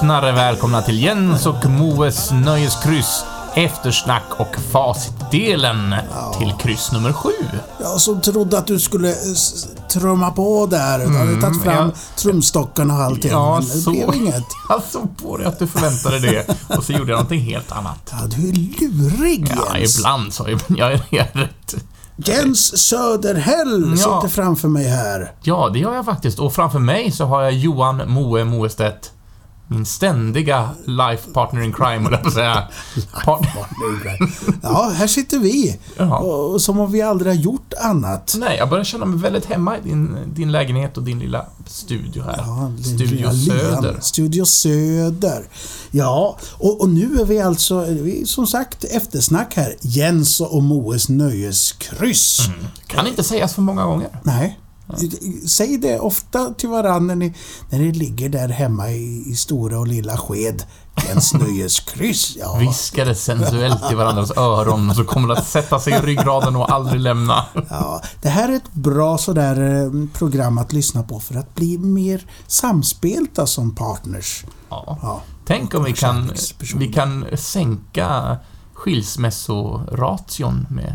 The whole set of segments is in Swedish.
Lyssnare, välkomna till Jens och Moes Nöjeskryss eftersnack och facitdelen till kryss nummer sju. Jag som trodde att du skulle s- trumma på där. Du hade tagit fram ja. trumstockarna och allting. Ja, men det så. blev inget. Jag såg på dig att du förväntade det och så gjorde jag någonting helt annat. Ja, du är lurig Ja, Jens. ibland så. Jag är jag är rätt. Jens Söderhäll Ja. sitter framför mig här. Ja, det gör jag faktiskt. Och framför mig så har jag Johan Moe Moestedt. Min ständiga life partner in crime, höll jag på att säga. Ja, här sitter vi. Ja. Och, som om vi aldrig har gjort annat. Nej, jag börjar känna mig väldigt hemma i din, din lägenhet och din lilla studio här. Ja, studio. Söder. Studio Söder. Ja, och, och nu är vi alltså, vi, som sagt, eftersnack här. Jens och Moes nöjeskryss. Kan inte sägas för många gånger. Nej. Säg det ofta till varandra när ni, när ni ligger där hemma i, i stora och lilla sked. Jens nöjeskryss. Ja. Viskar det sensuellt i varandras öron så kommer det att sätta sig i ryggraden och aldrig lämna. Ja, det här är ett bra sådär eh, program att lyssna på för att bli mer samspelta som partners. Ja. Ja. Tänk om vi kan, vi kan sänka skilsmässoration med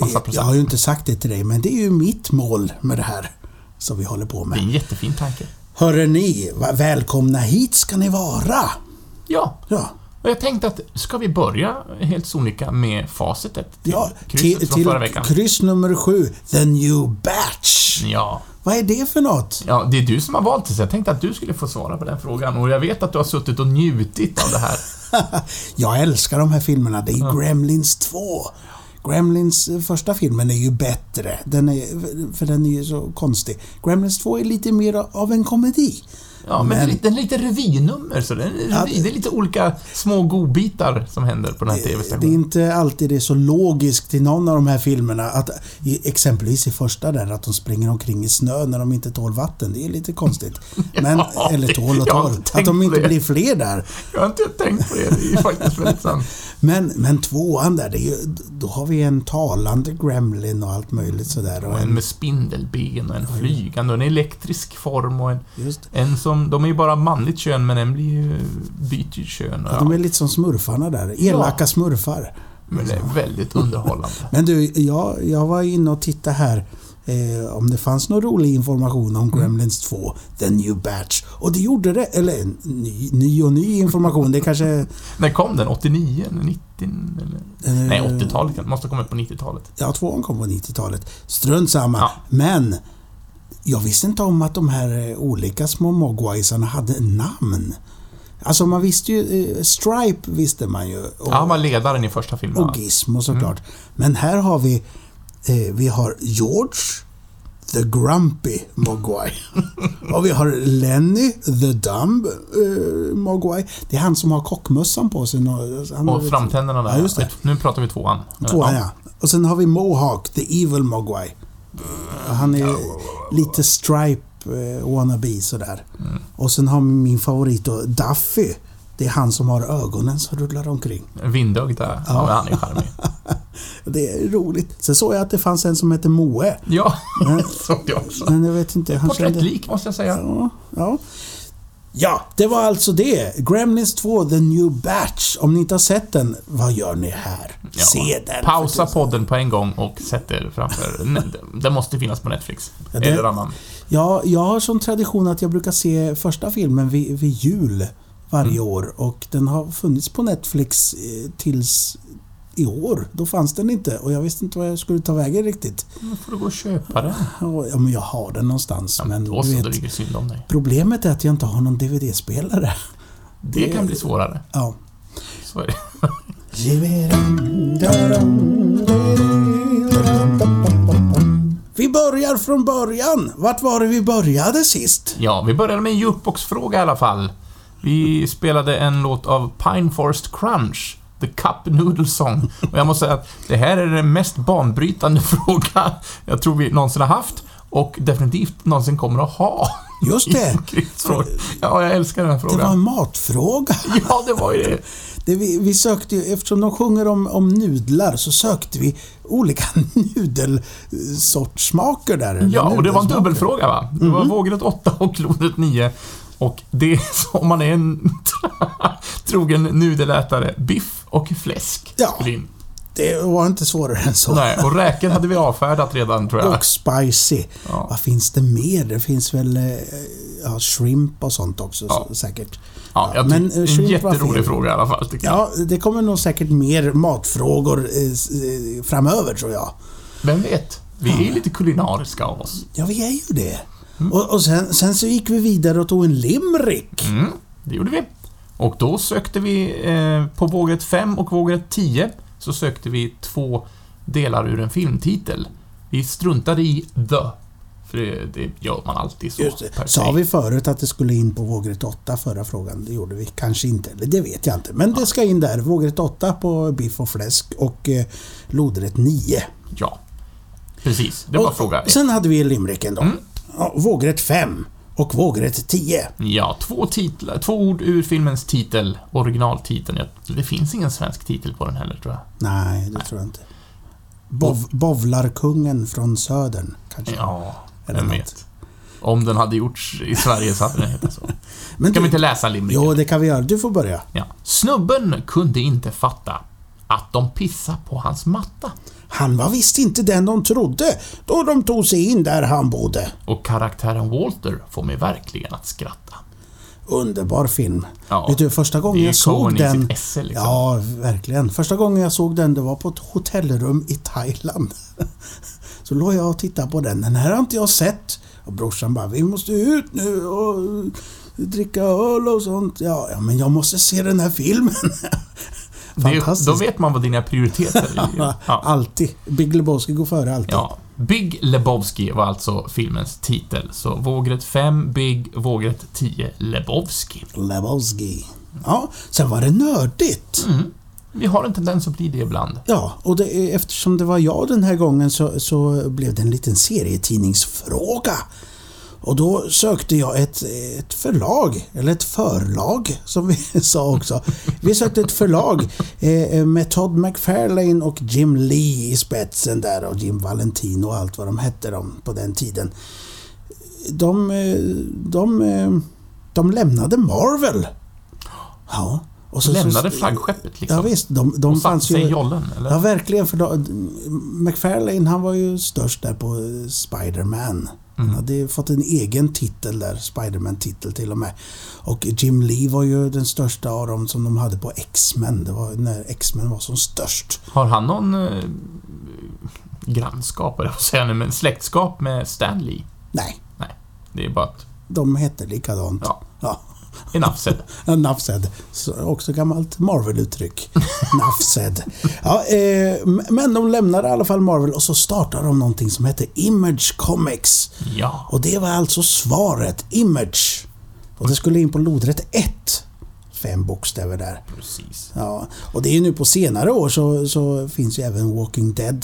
massa Jag procent. har ju inte sagt det till dig, men det är ju mitt mål med det här som vi håller på Det är en med. jättefin tanke. Hörre ni, välkomna hit ska ni vara. Ja, Ja, och jag tänkte att ska vi börja helt sonika med facitet till ja krysset till, från förra till veckan? kryss nummer sju, The New Batch. Ja. Vad är det för något? Ja, det är du som har valt det, så jag tänkte att du skulle få svara på den frågan. Och jag vet att du har suttit och njutit av det här. Jag älskar de här filmerna. Det är Gremlins 2. Gremlins eh, första filmen är ju bättre. Den är, för den är ju så konstig. Gremlins 2 är lite mer av en komedi. Ja, men, Men- det är lite- den är lite revynummer, så det är, Ja, det är lite olika små godbitar som händer på den här Det är TV-stationen. inte alltid det är så logiskt i någon av de här filmerna. Att, exempelvis i första där, att de springer omkring i snö när de inte tål vatten. Det är lite konstigt. Men, Ja, eller tål och tål. Att de inte blir fler där. Jag har inte tänkt på det, det är faktiskt väldigt sant. Men, men tvåan där, det är ju, då har vi en talande gremlin och allt möjligt sådär. Och Och en med spindelben och en flygande och en elektrisk form och en, en som... De är ju bara manligt kön, men en blir ju... byter ju kön. Ja, de är lite som smurfarna där. Elaka smurfar. Men det är väldigt underhållande. Men du, jag, jag var inne och tittade här eh, om det fanns någon rolig information om Mm. Gremlins 2, The New Batch. Och det gjorde det. Eller ny, ny och ny information. Det kanske... När kom den? 89? 90? Eller? eh, Nej, 80-talet. Den måste ha kommit på 90-talet. Ja, tvåan kom på 90-talet. Strunt samma. Ja. Men jag visste inte om att de här eh, olika små mogwaisarna hade namn. Alltså man visste ju... Eh, Stripe visste man ju. Och, Ja, han var ledaren i första filmen. och Gizmo såklart. Men här har vi... Eh, vi har George, the Grumpy Mogwai. och vi har Lenny, the Dumb eh, Mogwai. Det är han som har kockmössan på sig. nå- Han Och framtänderna där. Ja, just det. Nu pratar vi tvåan. Tvåan ja. Och sen har vi Mohawk, the evil Mogwai. Han är lite Stripe eh, wannabe sådär. Mm. Och sen har vi min favorit då, Duffy. Det är han som har ögonen som rullar omkring. Vindögda. Ja, men han är charmig. Det är roligt. Sen såg jag att det fanns en som heter Moe. Ja, Men, såg jag också. men jag vet inte. Han kände... Porträttlik, måste jag säga. Ja, ja. Ja, det var alltså det. Gremlins 2, The New Batch. Om ni inte har sett den, vad gör ni här? Ja. Se den. Pausa podden på en gång och sätt er framför... Den måste finnas på Netflix. Ja, det- Eller annan. Ja, jag har som tradition att jag brukar se första filmen vid, vid jul varje år och den har funnits på Netflix eh, tills i år. Då fanns den inte och jag visste inte vad jag skulle ta vägen riktigt. Då får du gå och köpa den. Ja, men jag har den någonstans. Ja, men då du vet, synd om dig. problemet är att jag inte har någon DVD-spelare. Det kan bli svårare. Ja. Så är det. Vi börjar från början. Vart var det vi började sist? Ja, vi började med en jukebox-fråga i alla fall. Vi spelade en låt av Pine Forest Crunch, The Cup Noodle Song. Och jag måste säga att det här är den mest banbrytande fråga jag tror vi någonsin har haft och definitivt någonsin kommer att ha. Just det. Ja, jag älskar den här Det var en frågan. matfråga. Ja, det var ju det. Det vi, vi sökte ju, eftersom de sjunger om, om nudlar, så sökte vi olika nudelsortssmaker där. Ja, och det var en dubbelfråga va? Det var vågrätt 8 och klodet 9. Och det är om man är en trogen nudelätare, biff och fläsk Ja. in. Det var inte svårare än så. Nej, och räkor hade vi avfärdat redan tror jag. Och spicy. Ja. Vad finns det mer? Det finns väl eh, ja, shrimp och sånt också Ja. säkert. Ja, jag men, eh, en jätterolig fråga i alla fall. Ja, det kommer nog säkert mer matfrågor eh, eh, framöver tror jag. Vem vet? Vi är ju lite kulinariska av oss. Ja, vi är ju det. Och, och sen, sen så gick vi vidare och tog en limerick. Mm, det gjorde vi. Och då sökte vi eh, på vågrätt 5 och vågrätt 10 så sökte vi två delar ur en filmtitel. Vi struntade i the. För det, det gör man alltid så. Just det. Sa vi förut att det skulle in på vågrätt 8 förra frågan? Det gjorde vi kanske inte, eller det vet jag inte. Men det ska in där. Vågrätt 8 på biff och fläsk och eh, lodrätt 9. Ja. Precis, det var Och fråga ett. Sen hade vi limericken då. Mm. Ja, vågrätt 5 och vågrätt 10. Ja, två, titlar, två ord ur filmens titel, originaltiteln. Det finns ingen svensk titel på den heller, tror jag. Nej, det tror jag inte. Bov, bovlarkungen från södern, kanske. Ja, Eller vem vet. Om den hade gjorts i Sverige så hade den hetat så. Men Ska du- vi inte läsa limericken? Jo, det kan vi göra. Du får börja. Ja. Snubben kunde inte fatta att de pissade på hans matta. Han var visst inte den de trodde då de tog sig in där han bodde. Och karaktären Walter får mig verkligen att skratta. Underbar film. Ja, Vet du, första gången jag såg den... esse, liksom. Ja, verkligen. Första gången jag såg den, det var på ett hotellrum i Thailand. Så låg jag och tittade på den. Den här har inte jag sett. Och brorsan bara, vi måste ut nu och dricka öl och sånt. Ja, ja men jag måste se den här filmen. Det, Fantastiskt. då vet man vad dina prioriteter är. Ja, Ja. Alltid. Big Lebowski går före alltid. ja. Big Lebowski var alltså filmens titel. Så vågrätt 5, Big, vågrätt 10, Lebowski. Lebowski. Ja, sen var det nördigt. Mm. Vi har en tendens att bli det ibland. Ja, och det, är- eftersom det var jag den här gången så, så blev det en liten serietidningsfråga. Och då sökte jag ett, ett förlag, eller ett förlag som vi sa också. Vi sökte ett förlag eh, med Todd McFarlane och Jim Lee i spetsen där och Jim Valentino och allt vad de hette de på den tiden. De, eh, de, eh, de lämnade Marvel. Ja. Och så- Lämnade så- flaggskeppet liksom. Ja, visst, de, de och fanns sig i ju... jollen, eller? Ja, verkligen. För då, McFarlane han var ju störst där på eh, Spider-Man. Han Mm. hade fått en egen titel där, Spider-Man-titel till och med. Och Jim Lee var ju den största av dem som de hade på X-Men. Det var när X-Men var som störst. Har han någon eh, grannskap, eller vad säger jag nu, men släktskap med Stan Lee? Nej, Det är bara att... de hette likadant. Ja. Ja. Said. Så också gammalt Marvel-uttryck. Said. Ja, eh, men de lämnade i alla fall Marvel och så startade de någonting som hette Image Comics. Ja. Och det var alltså svaret, Image. Och det skulle in på lodrätt 1. Fem bokstäver där. Precis. Ja, och det är ju nu på senare år så, så finns ju även Walking Dead.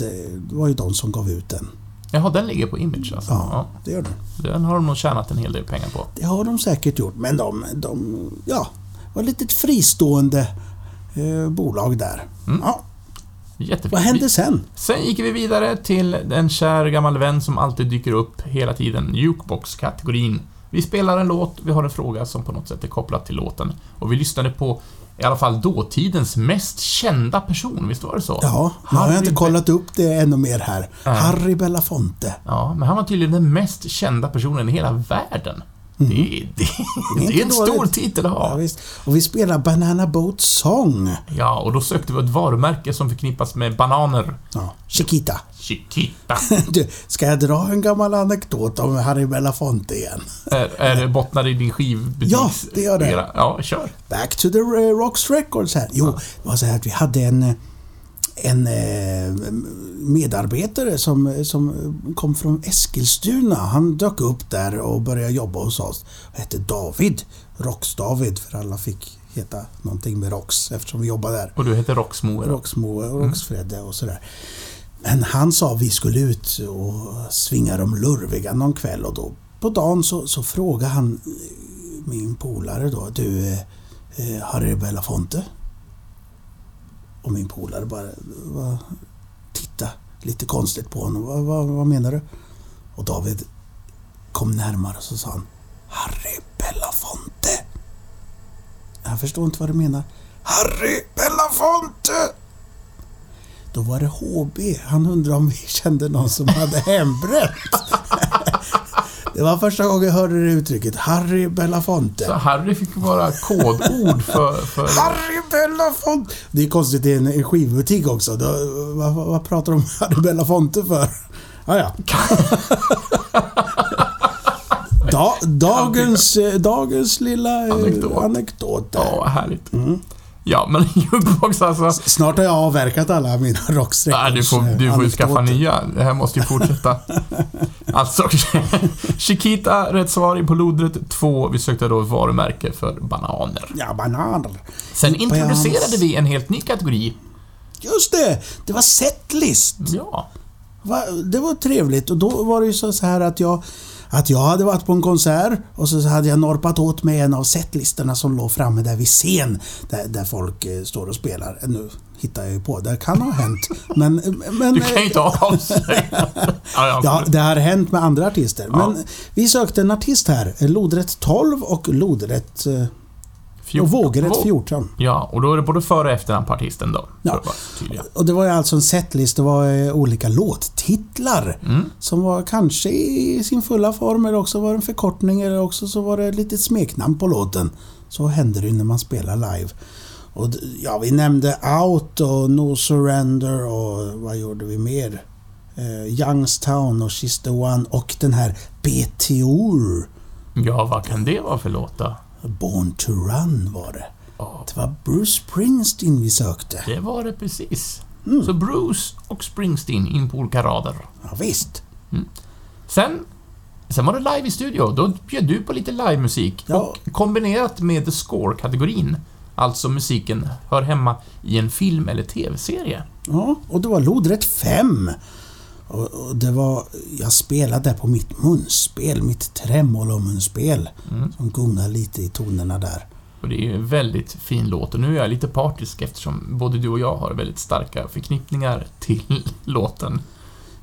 Det var ju de som gav ut den. Jaha, den ligger på Image alltså? Ja, Ja. det gör den. Den har de nog tjänat en hel del pengar på. Det har de säkert gjort, men de, de ja, var ett litet fristående eh, bolag där. Mm. Ja, Jättefint. vad hände sen? Sen gick vi vidare till en kär gammal vän som alltid dyker upp hela tiden, Jukebox-kategorin. Vi spelar en låt, vi har en fråga som på något sätt är kopplad till låten. Och vi lyssnade på, i alla fall dåtidens mest kända person, visst var det så? Ja, nu har jag inte kollat upp det ännu mer här. Nej. Harry Belafonte. Ja, men han var tydligen den mest kända personen i hela världen. Det, är- det, det är en stor dåligt. titel att Ja, ha. visst. Och vi spelar Banana Boat Song. Ja, och då sökte vi ett varumärke som förknippas med bananer. Ja, Chiquita. Chiquita. Du, ska jag dra en gammal anekdot om Harry Belafonte igen? Är, är det bottnar i din skivbutik? Ja, det gör det. Ja, kör. Back to the eh, Rocks Records här. Jo, det var så här att vi hade en, eh, en eh, medarbetare som, som kom från Eskilstuna. Han dök upp där och började jobba hos oss. Han hette David. Rocks-David, för alla fick heta någonting med Rocks eftersom vi jobbade där. Och du heter Roxmo. Roxmo och Roxfredde och sådär. Men han sa vi skulle ut och svinga de lurviga någon kväll och då på dagen så, så frågade han min polare då, du eh, eh, Harry Belafonte? Och min polare bara va, titta lite konstigt på honom. Vad, vad, vad menar du? Och David kom närmare och så sa han Harry Belafonte. Belafonte. Jag förstår inte vad du menar. Harry Belafonte! Då var det HB. Han undrade om vi kände någon som hade hembränt. Det var första gången jag hörde det uttrycket. Harry Belafonte. Så Harry fick vara kodord för... för Harry Belafonte! Det är konstigt, är en, en skivbutik också. Då, vad, vad, pratar de om Harry Belafonte för? Ah, ja. da, dagens, eh, dagens lilla eh, Anekdot. anekdot där. ja, härligt. Ja, men jukebox alltså. Snart har jag avverkat alla mina rockstreckors Nej, du får, du får ju skaffa nya. Det här måste ju fortsätta. Alltså, Chiquita, rätt svar i på lodret. Två, vi sökte då ett varumärke för bananer. Ja, bananer. Sen introducerade vi en helt ny kategori. Just det! Det var setlist. Ja. Det var trevligt och då var det ju så här att jag att jag hade varit på en konsert och så hade jag norpat åt mig en av setlistorna som låg framme där vid scen där, där folk eh, står och spelar. Eh, Nu hittar jag ju på, det kan ha hänt. Men, men Du kan ju inte avslöja. Ja, det har hänt med andra artister. Ja. Men vi sökte en artist här. eh, Lodrätt 12 och lodrätt... eh, Och 14. vågrätt Vå- 14. Ja, och då är det både före och efternamn på artisten då. Ja. Och det var ju alltså en setlist. Det var eh, olika låttitlar. Mm. Som var kanske i sin fulla form eller också var det en förkortning eller också så var det ett litet smeknamn på låten. Så händer det ju när man spelar live. Och ja, vi nämnde Out och No Surrender och vad gjorde vi mer? Eh, Youngstown och She's the One och den här BTOR. Ja, vad kan det vara för låt då? Born to Run var det. Ja, Det var Bruce Springsteen vi sökte. det var det precis. Mm. Så Bruce och Springsteen in på olika rader. Ja, visst. Sen, sen var det live i studio. Då bjöd du på lite livemusik. Ja. Och kombinerat med The Score-kategorin. Alltså musiken hör hemma i en film eller TV-serie. Ja, och det var lodrätt 5. Och, och det var... Jag spelade på mitt munspel, mitt tremolomunspel. Mm. Som gungar lite i tonerna där. Och det är ju en väldigt fin låt och nu är jag lite partisk eftersom både du och jag har väldigt starka förknippningar till låten.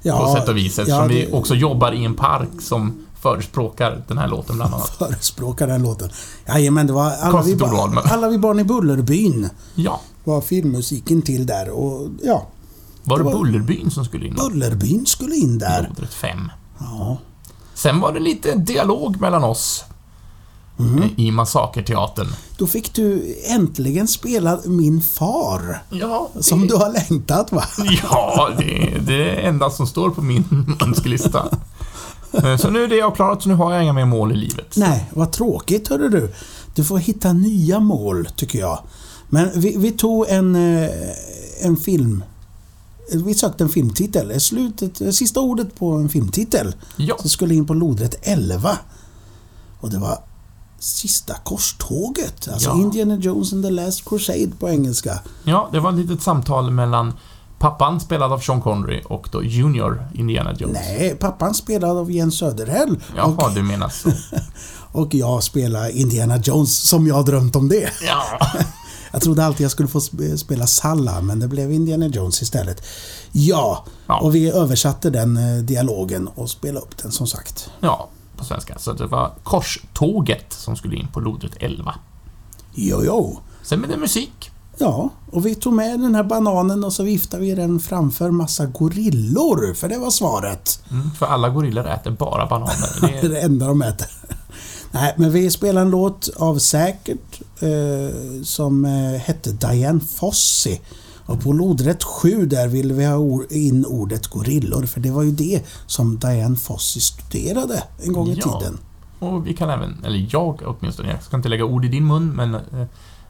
på sätt och vis eftersom ja, vi det- också jobbar i en park som förespråkar den här låten bland annat. förespråkar den låten. Jajamän, det var alla vi, Konstigt ba- ordval, men- alla vi barn i Bullerbyn Ja, var filmmusiken till där och ja, var det, Det var- Bullerbyn som skulle in? då? Bullerbyn skulle in där. Lodrätt 5. Ja. Sen var det lite dialog mellan oss Mm. eh, i Massakerteatern. Då fick du äntligen spela Min far. Ja, det, Som du har längtat va? ja det, är det enda som står på min önskelista. Eh, Så nu är det avklarat, så nu har jag inga mer mål i livet. Nej, vad tråkigt hörru du. Du får hitta nya mål, tycker jag. Men vi, vi tog en, eh, en film... Vi sökte en filmtitel. Slutet, sista ordet på en filmtitel. Ja, Som skulle in på lodrätt 11. Och det var Sista korståget. Alltså Ja. Indiana Jones and the Last Crusade på engelska. ja, det var ett litet samtal mellan pappan, spelad av Sean Connery, och då Junior Indiana Jones. Nej, pappan spelad av Jens Söderhäll. Jaha, Och, du menar så. och jag spelar Indiana Jones som jag har drömt om det. Ja. Jag trodde alltid jag skulle få sp- spela Salla, men det blev Indiana Jones istället. Ja, Ja. och vi översatte den eh, dialogen och spelade upp den som sagt. ja, på svenska. Så det var Korståget som skulle in på lodret 11. Jo, jo. Sen med det musik. Ja, och vi tog med den här bananen och så viftade vi den framför massa gorillor, för det var svaret. Mm, för alla gorillor äter bara bananer. Det är, det enda de äter. Nej, men vi spelade en låt av Säkert eh, som eh, hette Diane Fossey. Och på lodrätt 7 där ville vi ha in ordet gorillor för det var ju det som Diane Fossey studerade en gång i Ja. tiden. och vi kan även, eller jag åtminstone, jag ska inte lägga ord i din mun, men eh,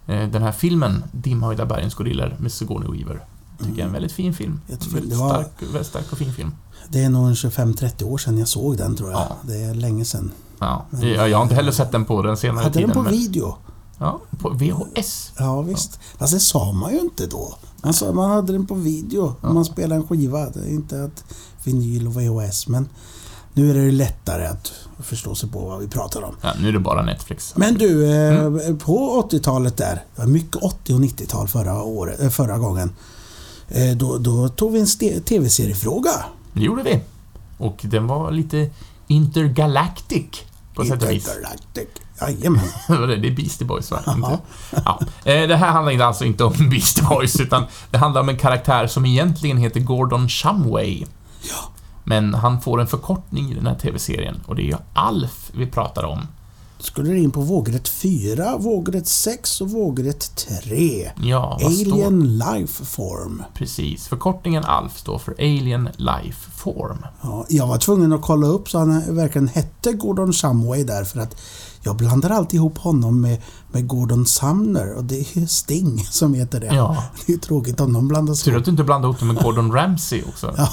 eh, den här filmen, Dimhöjda bergens gorillor med Sigourney Weaver, tycker jag är en väldigt fin film. Väldigt Det var- stark, väldigt stark och fin film. Det är nog en 25-30 år sedan jag såg den tror jag. Ja. Det är länge sedan. Ja, jag, jag har inte heller sett den på den senare Hade tiden. den på men, video? ja, på VHS. Ja visst. Fast det sa man ju inte då. Sa, man hade den på video Ja. man spelade en skiva. Det är inte att vinyl och VHS men nu är det lättare att förstå sig på vad vi pratar om. Ja, nu är det bara Netflix. Men du, eh, Mm. på 80-talet där, det var mycket 80 och 90-tal förra, året, eh, förra gången. Eh, då, då tog vi en tv-seriefråga. Det gjorde vi. Och den var lite intergalactic. på sätt och vis. Intergalactic. Jajamän. det är Beastie Boys, va? Inte? Ja. Eh, Det här handlar inte- alltså inte om Beastie Boys, utan det handlar om en karaktär som egentligen heter Gordon Shumway. Ja. Men han får en förkortning i den här TV-serien, och det är ju Alf vi pratar om. Skulle du in på vågrätt 4, vågrätt 6 och vågrätt 3. Ja, vad står... Alien Life Form. Precis. Förkortningen ALF står för Alien Life Form. Ja, jag var tvungen att kolla upp så han verkligen hette Gordon Shumway där för att jag blandar alltid ihop honom med, med Gordon Sumner och det är Sting som heter det. Ja. Det är tråkigt om de blandas Tur ihop. att du inte blandade ihop det med Gordon Ramsay också. Ja.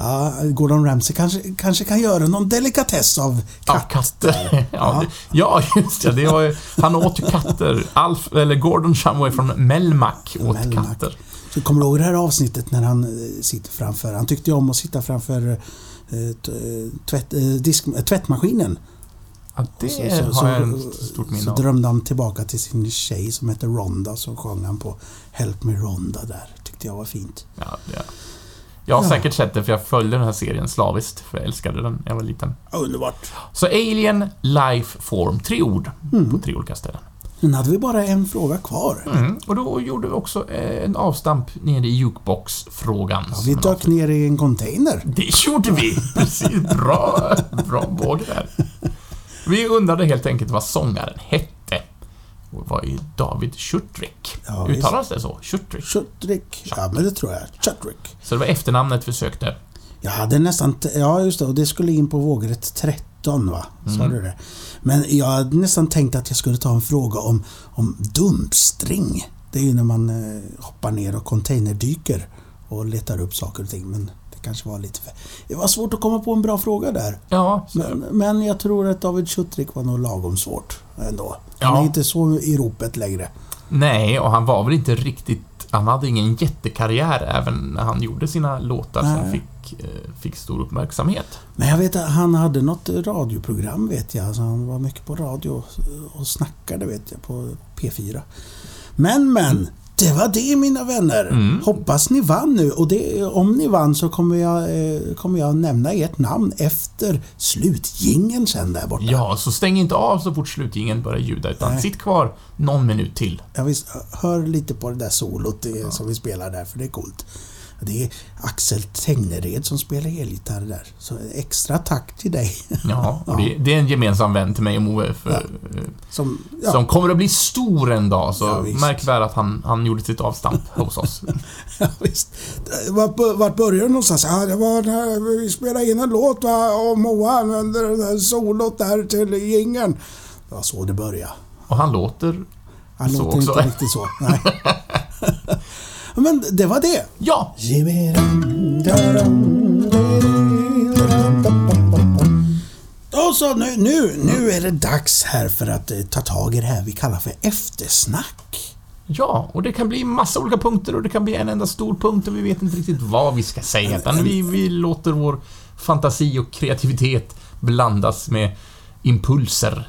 Ja, Gordon Ramsay kanske, kanske kan göra någon delikatess av Ja, katt. katter. Ja, ja, just det. det ju, han åt ju katter. Alf, eller Gordon Shumway från Melmac åt Melmac. katter. Så kommer du ihåg det här avsnittet när han eh, sitter framför, han tyckte ju om att sitta framför eh, eh, tvätt, eh, disk, eh, tvättmaskinen. Ja, det Så- så- så- har jag ett stort minne Så av. drömde han tillbaka till sin tjej som heter Ronda, så sjöng han på Help Me Ronda där. Tyckte jag var fint. Ja, ja. Jag har Ja. säkert sett det, för jag följde den här serien slaviskt, för jag älskade den när jag var liten. Underbart. Så Alien Life Form, tre ord Mm. på tre olika ställen. Nu hade vi bara en fråga kvar. Mm. Och då gjorde vi också eh, en avstamp nere i jukebox-frågan. Ja, vi dök ner i en container. Det gjorde vi! Precis, bra, bra båg där. Vi undrade helt enkelt vad sångaren hette. Och var ju David Schuttrick. Ja. Uttalas det så? Schuttrick. Chutrik. Ja, men det tror jag. Chutrik. Så det var efternamnet vi sökte. Jag hade nästan... Ja, just det. Och det skulle in på vågrätt 13, va? Sa Mm. du det? Men jag hade nästan tänkt att jag skulle ta en fråga om, om dumpstring. Det är ju när man eh, hoppar ner och containerdyker och letar upp saker och ting. Men det kanske var lite för... Det var svårt att komma på en bra fråga där. Ja, Men, men jag tror att David Schutrik var nog lagom svårt ändå. Han Ja. är inte så i ropet längre. nej, och han var väl inte riktigt... Han hade ingen jättekarriär även när han gjorde sina låtar som Nej. fick, eh, fick stor uppmärksamhet. Men jag vet att han hade något radioprogram vet jag. Alltså han var mycket på radio och snackade vet jag på P4. Men men! Det var det mina vänner. Mm. Hoppas ni vann nu och det, om ni vann så kommer jag, eh, kommer jag nämna ert namn efter slutgingen sen där borta. Ja, så stäng inte av så fort slutgingen börjar ljuda, utan Nej. sitt kvar någon minut till. Jag visst, hör lite på det där solot eh, som vi spelar där för det är coolt. Det är Axel Tegnered som spelar elgitarr där. Så extra tack till dig. Ja, och det, det är en gemensam vän till mig och Moe, för, eh, Som, ja, som kommer att bli stor en dag, så Ja, visst. märk väl att han, han gjorde sitt avstamp hos oss. Ja, visst. Vart, vart började det någonstans? Ja, det var när vi spelade in en låt va, och Moa använde den där solot där till jingeln. Det var så det började. Och han låter... Han Så låter också. inte riktigt så. Nej. Men det var det. Ja! Och så nu, nu, nu är det dags här för att eh, ta tag i det här vi kallar för eftersnack. Ja, och det kan bli massa olika punkter och det kan bli en enda stor punkt och vi vet inte riktigt vad vi ska säga, utan vi, vi låter vår fantasi och kreativitet blandas med impulser.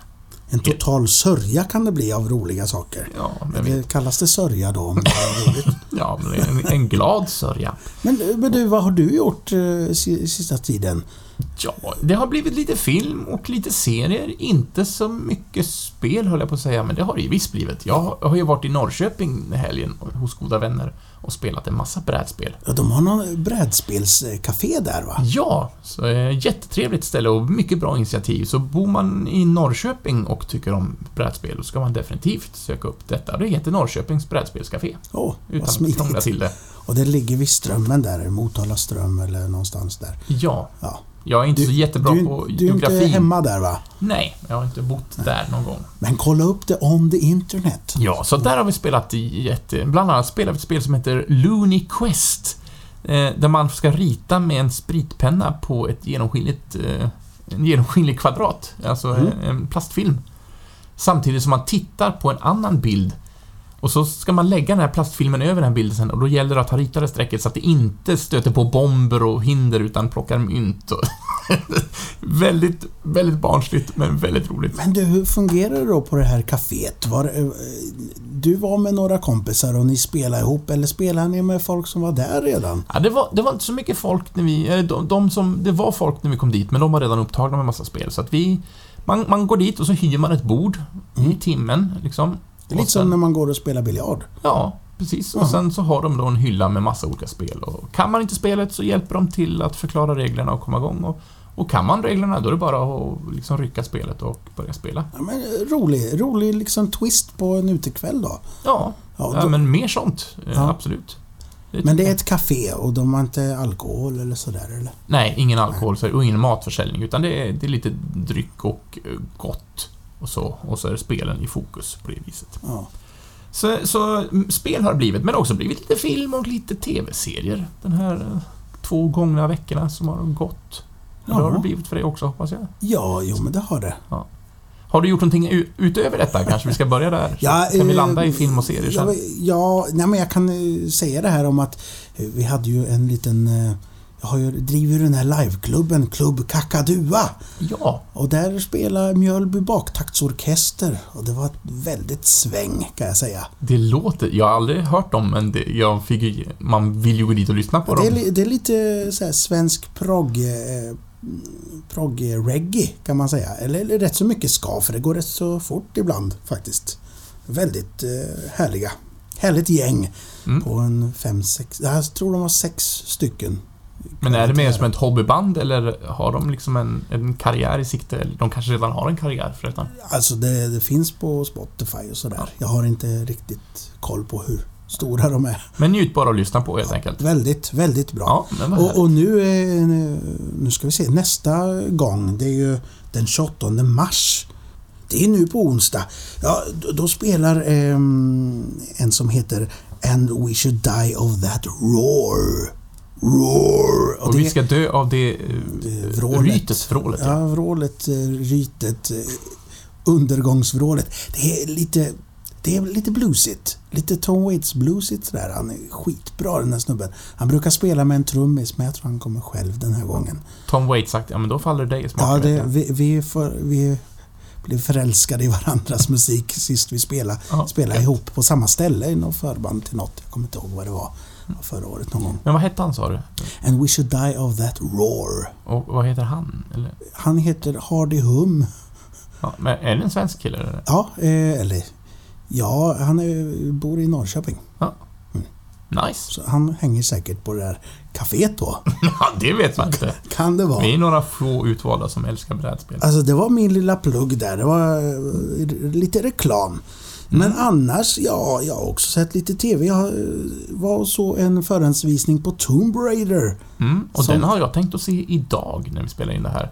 En total sörja kan det bli av roliga saker. Ja, men, Det kallas det sörja då om det är roligt. ja, men en, en glad sörja. Men, men du, vad har du gjort eh, si- sista tiden? Ja, det har blivit lite film och lite serier. Inte så mycket spel, höll jag på att säga, men det har det ju visst blivit. Jag har- jag har ju varit i Norrköping helgen hos goda vänner och spelat en massa brädspel. Ja, de har någon brädspelscafé där va? Ja, så eh, jättetrevligt ställe och mycket bra initiativ. Så bor man i Norrköping och tycker om brädspel, då ska man definitivt söka upp detta. Det heter Norrköpings brädspelscafé. Åh, vad Utan att smidigt. till det. Och det ligger vid Strömmen där, Motala ström eller någonstans där. Ja, Ja. Jag är inte så jättebra du, på du är geografi. inte hemma där va? Nej, jag har inte bott där någon gång. Men kolla upp det on the internet. Ja, så där har vi spelat jätte... Bland annat spelar vi ett spel som heter Looney Quest. Eh, där man ska rita med en spritpenna på ett genomskinligt... Eh, en genomskinlig kvadrat. Alltså Mm. en, en plastfilm. Samtidigt som man tittar på en annan bild. Och så ska man lägga den här plastfilmen över den här bilden sen och då gäller det att ha ritat det strecket så att det inte stöter på bomber och hinder utan plockar mynt och... väldigt, väldigt barnsligt, men väldigt roligt. Men du, hur fungerar det då på det här kaféet? Var, eh, du var med några kompisar och ni spelade ihop, eller spelade ni med folk som var där redan? Ja, det, var, det var inte så mycket folk när vi... eh, De, de som, det var folk när vi kom dit, men de var redan upptagna med massa spel. Så att vi... Man, man går dit och så hyr man ett bord i timmen, liksom. Det är lite sen- som när man går och spelar biljard. Ja, precis. Och Jaha. sen så har de då en hylla med massa olika spel. Och kan man inte spelet så hjälper de till att förklara reglerna och komma igång. Och, och kan man reglerna, då är det bara att liksom rycka spelet och börja spela. Ja, men rolig, rolig liksom twist på en utekväll då. Ja, Ja, ja då- men mer sånt. eh, Ja. Absolut. Men tycker det är ett café och de har inte alkohol eller sådär eller? Nej, ingen alkohol och ingen matförsäljning, utan det är, det är lite dryck och eh, gott. Och så, och så är spelen i fokus på det viset. Ja. Så, så mm, spel har det blivit, men också blivit lite film och lite TV-serier. Den här eh, två gångna veckorna som har gått. Det har det blivit för dig också, hoppas jag. Ja, jo men det har det. Har du gjort någonting utöver detta? Kanske vi ska börja där? Ja, kan vi eh, landa i film och serier Ja, sen? ja nej, men jag kan eh, säga det här om att vi hade ju en liten... Jag har ju, driver ju den här liveklubben, Klubb Kakadua. Ja, Och där spelar Mjölby baktaktsorkester. Och det var ett väldigt sväng kan jag säga. det låter... Jag har aldrig hört dem, men det, jag fick man vill ju gå dit och lyssna på Det är, dem. li- det är lite så här svensk progg... Eh, progg-reggae kan man säga. Eller, eller rätt så mycket ska för det går rätt så fort ibland faktiskt. Väldigt eh, härliga. Härligt gäng. Mm. På en fem, sex... Jag tror de var sex stycken. Men är det mer som ett hobbyband eller har de liksom en, en karriär i sikte? Eller de kanske redan har en karriär förresten? Alltså det, det finns på Spotify och sådär. Jag har inte riktigt koll på hur stora de är. Men njutbara att lyssna på helt enkelt. Väldigt, väldigt bra. Ja, Och, och nu, är, nu ska vi se, nästa gång, det är ju den 28 mars. Det är nu på onsdag. Ja, då, spelar ehm, en som heter And We Should Die of That Roar. Roar. Och vi ska dö av det... det är Uh, vrålet. Ja. Ja, vrålet, eh, rytet, eh, undergångsvrålet. Det är lite, det är lite bluesigt. Lite Tom Waits bluesigt sådär. Han är skitbra den här snubben. Han brukar spela med en trummis, men jag tror han kommer själv den här gången. Tom Waits sagt, ja men då faller det dig i Ja, smaken. det, vet jag. vi, vi, för, vi blev förälskade i varandras musik sist vi spelade. Ja, Spelade ihop på samma ställe i något förband till något. Jag kommer inte ihåg vad det var. Förra året någon gång. Men vad hette han sa du? And we should die of that roar. Och vad heter han? Eller, Han heter Hardy Hum. ja, men är det en svensk kille eller? Ja, eh, eller... Ja, han är, bor i Norrköping. Nice. Så han hänger säkert på det där kaféet då. Ja, det vet man inte. Kan det vara. Vi är några få utvalda som älskar brädspel. Alltså det var min lilla plugg där. Det var eh, lite reklam. Men annars, ja, jag har också sett lite TV. Jag eh, var och så en förhandsvisning på Tomb Raider. Mm, och Som- den har jag tänkt att se idag när vi spelar in det här.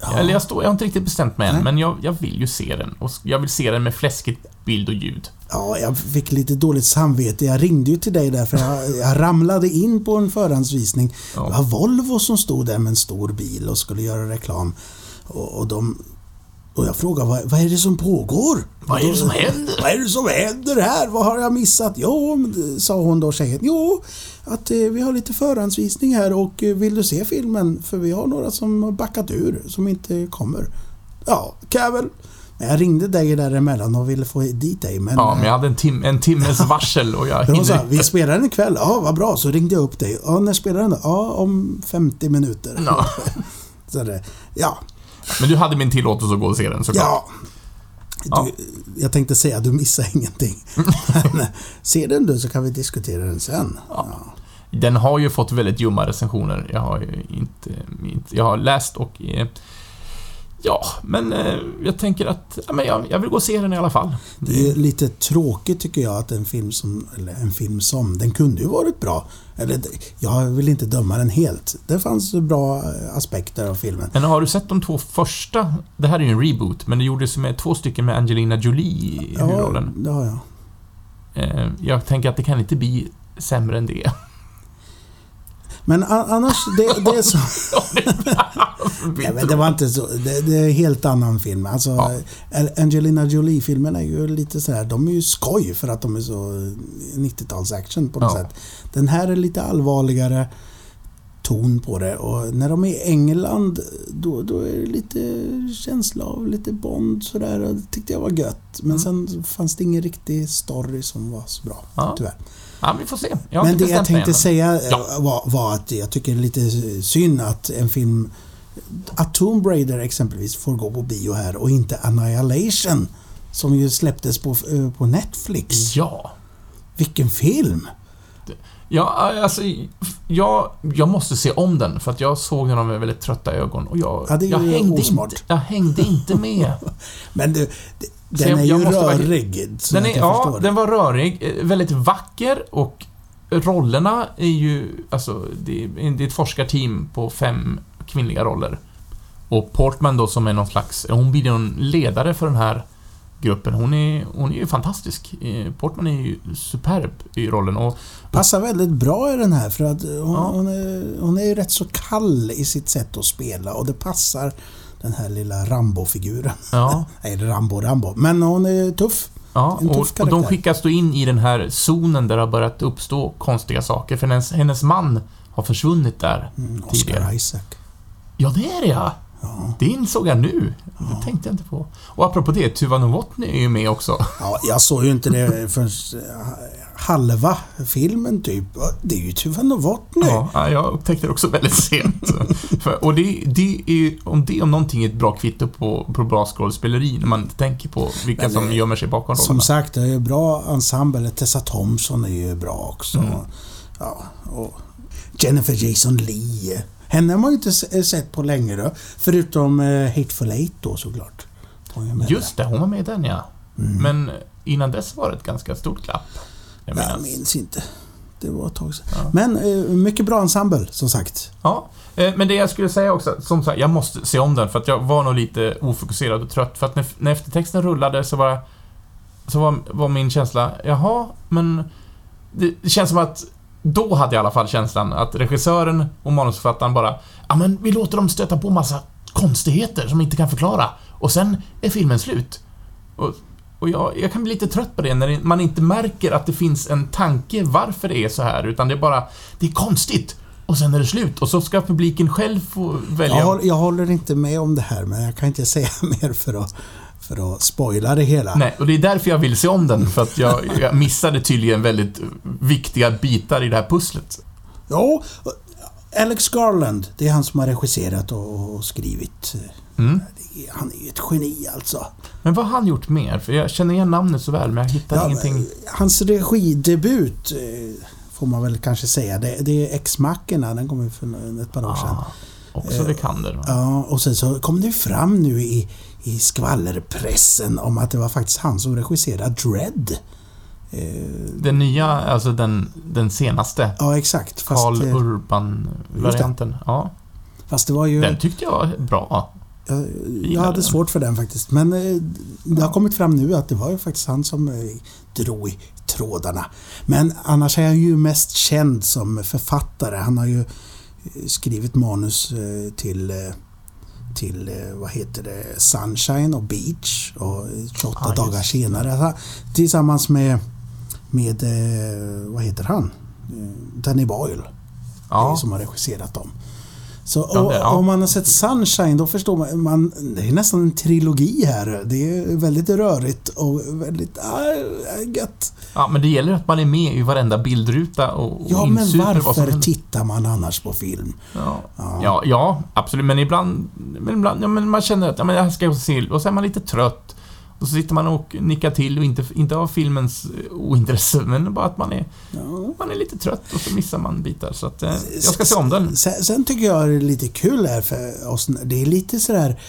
Ja. Eller jag, står, jag har inte riktigt bestämt mig än, Nej. men jag, jag vill ju se den. Och jag vill se den med fläskigt bild och ljud. Ja, jag fick lite dåligt samvete. Jag ringde ju till dig där för jag, jag ramlade in på en förhandsvisning. Ja. Det var Volvo som stod där med en stor bil och skulle göra reklam. Och, och de... Och jag frågade vad, vad är det som pågår? Vad är det som händer? Vad är det som händer här? Vad har jag missat? Jo, sa hon då tjejen. Jo, att eh, vi har lite förhandsvisning här och eh, vill du se filmen? För vi har några som har backat ur, som inte kommer. Ja, kan jag väl. Men jag ringde dig däremellan och ville få dit dig, men... Ja, men jag hade en, tim, en timmes varsel och jag hinner vi inte. spelar den ikväll. Ja, vad bra. Så ringde jag upp dig. Ja, när spelar den då? Ja, om 50 minuter. Ja. Så det, ja, Men du hade min tillåtelse att gå och se den såklart. ja. Du, jag tänkte säga, du missar ingenting. Men se den du så kan vi diskutera den sen. Ja. Den har ju fått väldigt ljumma recensioner. Jag har ju inte... inte jag har läst och... Ja, men eh, jag tänker att... Ja, men jag, jag vill gå och se den i alla fall. Det är lite tråkigt tycker jag att en film som, eller en film som, den kunde ju varit bra. Eller, jag vill inte döma den helt. Det fanns bra eh, aspekter av filmen. Men har du sett de två första? Det här är ju en reboot, men det gjordes med två stycken med Angelina Jolie i Ja, huvudrollen. det har jag. Eh, jag tänker att det kan inte bli sämre än det. Men annars, det, det är så... Nej, men det var inte så. Det, det är en helt annan film. Alltså, Ja. Angelina Jolie-filmen är ju lite så här. De är ju skoj för att de är så 90-tals-action på något Ja. sätt. Den här är lite allvarligare. ton på det. Och när de är i England, då, då är det lite känsla av lite Bond sådär. Det tyckte jag var gött. Men Mm. sen fanns det ingen riktig story som var så bra, Ja. tyvärr. Ja, vi får se. Jag Men det jag tänkte än. säga eh, Ja. var, var att jag tycker det är lite synd att en film... Att Tomb Raider exempelvis får gå på bio här och inte Annihilation. Som ju släpptes på, eh, på Netflix. Ja. Vilken film! Ja, alltså, jag, jag måste se om den för att jag såg den med väldigt trötta ögon och jag, Ja, jag, hängde osmart. inte, jag hängde inte med. Men du, den jag- är ju rörig. Den är, ja, förstår. den var rörig, eh, väldigt vacker och rollerna är ju, alltså, det är, det är ett forskarteam på fem kvinnliga roller. Och Portman då som är någon slags, hon blir någon ledare för den här gruppen. Hon är, hon är ju fantastisk. Eh, Portman är ju superb i rollen och Passar väldigt bra i den här för att hon, Ja. hon, är, hon är ju rätt så kall i sitt sätt att spela och det passar den här lilla Rambo-figuren. ja, Nej, Rambo, Rambo. Men hon är tuff. Ja, En tuff och, och de karaktär. skickas då in i den här zonen där det har börjat uppstå konstiga saker, för hennes, hennes man har försvunnit där. Mm, Tidigare. Oscar Isaac. Ja, det är det ja! Ja. Det insåg jag nu. Det tänkte jag inte på. Och apropå det, Tuva Novotny är ju med också. ja, jag såg ju inte det förrän eh, halva filmen typ. Det är ju Tuva Novotny. Ja, ja, jag upptäckte det också väldigt sent. Och det, det är om det om någonting är ett bra kvitto på, på bra skådespeleri, när man tänker på vilka Men, som gömmer sig bakom Som rollerna. sagt, det är bra ensemble. Tessa Thompson är ju bra också. Mm. Ja, och Jennifer Jason Leigh. Henne har man ju inte se- sett på länge då. Förutom eh, Hateful Eight då såklart. Just det, hon var med i den ja. Mm. Men innan dess var det ett ganska stort glapp. Jag Jag minns. minns inte. Det var ett tag sedan. Ja. Men eh, mycket bra ensemble, som sagt. Ja, eh, men det jag skulle säga också, som sagt, jag måste se om den för att jag var nog lite ofokuserad och trött. För att när, när eftertexten rullade så var så var, var min känsla, jaha, men det, det känns som att då hade jag i alla fall känslan att regissören och manusförfattaren bara, ja men vi låter dem stöta på massa konstigheter som inte kan förklara och sen är filmen slut. Och, och jag, jag kan bli lite trött på det när man inte märker att det finns en tanke varför det är så här, utan det är bara, det är konstigt och sen är det slut och så ska publiken själv få välja. Jag, jag håller inte med om det här, men jag kan inte säga mer för att, för att spoila det hela. Nej, och det är därför jag vill se om den, för att jag, jag missade tydligen väldigt viktiga bitar i det här pusslet. Jo, Alex Garland, det är han som har regisserat och, skrivit. Mm. Han är ju ett geni alltså. Men vad har han gjort mer? För jag känner igen namnet så väl, men jag hittar Ja, ingenting. Hans regidebut, eh, får man väl kanske säga, det, det är Ex-Machina. Den kom ju för ett par år sedan. Ah, också Vikander. va? Ja, och sen så kom det fram nu i, i skvallerpressen om att det var faktiskt han som regisserade Dread. Eh, Den nya, alltså den, den senaste. ja, exakt. Carl eh, Urban-varianten. Ja, fast det var ju... den tyckte jag var bra. Jag, hade den. svårt för den faktiskt. Men eh, det har kommit fram nu att det var ju faktiskt han som eh, drog i trådarna. Men annars är han ju mest känd som författare. Han har ju eh, skrivit manus eh, till, eh, till eh, vad heter det, Sunshine och Beach och eh, 28 Ja, just dagar senare. Han- Tillsammans med, med vad heter han? Danny Boyle Ja, som har regisserat dem. Så och, ja. om man har sett Sunshine då förstår man, man, det är nästan en trilogi här. Det är väldigt rörigt och väldigt ah, gött. ja, men det gäller att man är med i varenda bildruta och, och Ja, men varför tittar man annars på film? Ja. Ja. Ja, ja, absolut. Men ibland, men ibland ja, men man känner att ja, men här ska jag se. Och så är man lite trött. Och så sitter man och nickar till och inte, inte av filmens eh, ointresse, men bara att man är, Ja. man är lite trött och så missar man bitar. Så att eh, jag ska se om den. Sen, sen tycker jag det är lite kul här för oss. Det är lite sådär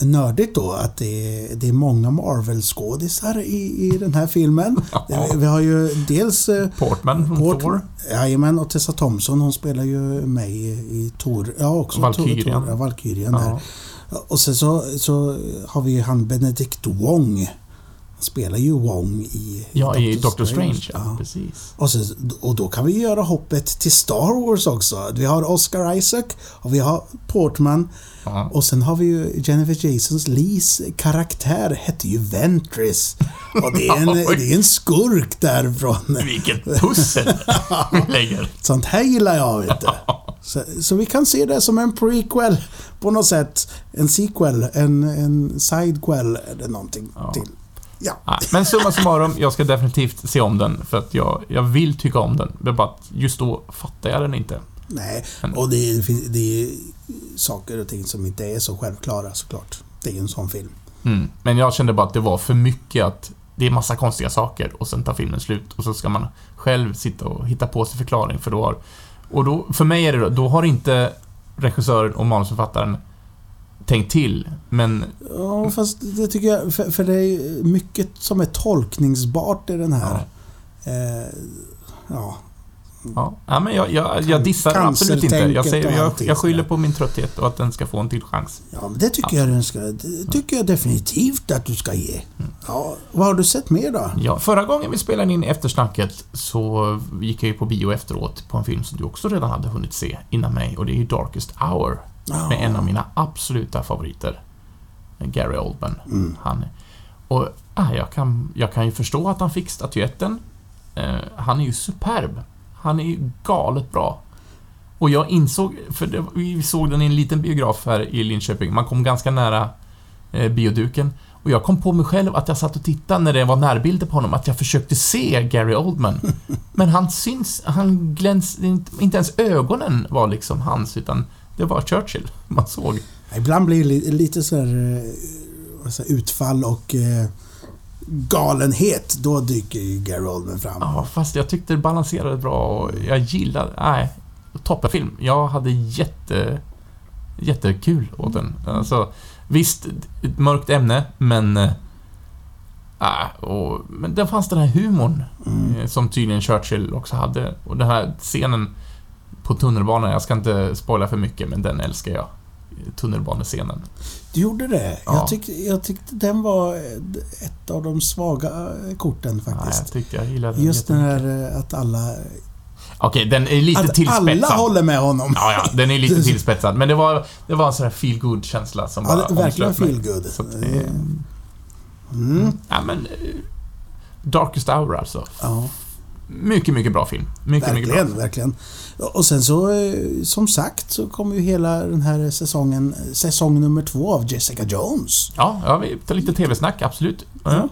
nördigt då att det är, det är många Marvel-skådisar i, i den här filmen. Ja. Vi har ju dels eh, Portman från Port- Thor. Jajamän, och Tessa Thompson hon spelar ju med i, i Tor... Ja, också Valkyrian. Tor, ja, Valkyrian där. Och sen så, så har vi ju han Benedict Wong. Han spelar ju Wong i ja, i Doctor Strange. Ja, Ja. precis. Och, så, och då kan vi göra hoppet till Star Wars också. Vi har Oscar Isaac och vi har Portman. Ja. Och sen har vi ju Jennifer Jasons Lees karaktär hette ju Ventress. Och det är en, det är en skurk därifrån. Vilket pussel vi lägger. Sånt här gillar jag, vet du. Så, så vi kan se det som en prequel på något sätt. En sequel, en, en sidequel eller någonting Ja. till. Ja. Nej, men summa summarum, jag ska definitivt se om den för att jag, jag vill tycka om den. Det är bara att just då fattar jag den inte. Nej, Men- och det är, det är saker och ting som inte är så självklara såklart. Det är ju en sån film. Mm. Men jag kände bara att det var för mycket att det är massa konstiga saker och sen tar filmen slut och så ska man själv sitta och hitta på sig förklaring för då har... Och då, för mig är det då, då har inte regissören och manusförfattaren tänkt till, men... Ja, fast det tycker jag, för, för det är mycket som är tolkningsbart i den här. Eh, ja, Ja, ja men jag, jag, jag dissar absolut inte. Jag, säger, jag, jag skyller på min trötthet och att den ska få en till chans. ja men det tycker jag den ska, det tycker jag definitivt att du ska ge. Ja, vad har du sett mer då? Ja, förra gången vi spelade in eftersnacket så gick jag ju på bio efteråt på en film som du också redan hade hunnit se innan mig och det är ju Darkest Hour Ja. med en av mina absoluta favoriter. Gary Oldman. Mm. Han, och ah, jag, kan, jag kan ju förstå att han fick statyetten. Eh, han är ju superb. Han är ju galet bra. Och jag insåg, för det, vi såg den i en liten biograf här i Linköping, man kom ganska nära eh, bioduken. Och jag kom på mig själv att jag satt och tittade när det var närbilder på honom, att jag försökte se Gary Oldman. Men han syns, han gläns, inte ens ögonen var liksom hans, utan det var Churchill man såg. Ibland blir det li- lite så här, eh, utfall och eh, galenhet. Då dyker ju Gary Oldman fram. Ja, fast jag tyckte det balanserade bra och jag gillade... Nej, toppenfilm. Jag hade jätte... Jättekul åt den. Alltså, visst, ett mörkt ämne, men... äh, och, men det fanns den här humorn Mm. eh, som tydligen Churchill också hade. Och den här scenen på tunnelbanan, jag ska inte spoila för mycket, men den älskar jag. Tunnelbanescenen. Du gjorde det? Ja. Jag, tyckte, jag tyckte den var ett av de svaga eh, korten Nej, jag faktiskt. tyckte jag gillade den Just den här eh, att alla... Okej, den är lite Att tillspetsad. alla håller med honom. Ja, ja, den är lite tillspetsad. Men det var, det var en sån här feel good känsla som Ja, bara det- verkligen feel good. Det, Mm. ja, men... eh, Darkest Hour alltså. Ja, Mycket, mycket bra film. Mycket, mycket bra. verkligen, verkligen. Och sen så, eh, som sagt, så kommer ju hela den här säsongen, säsong nummer två av Jessica Jones. Ja, ja, vi tar lite TV-snack, absolut. Ja.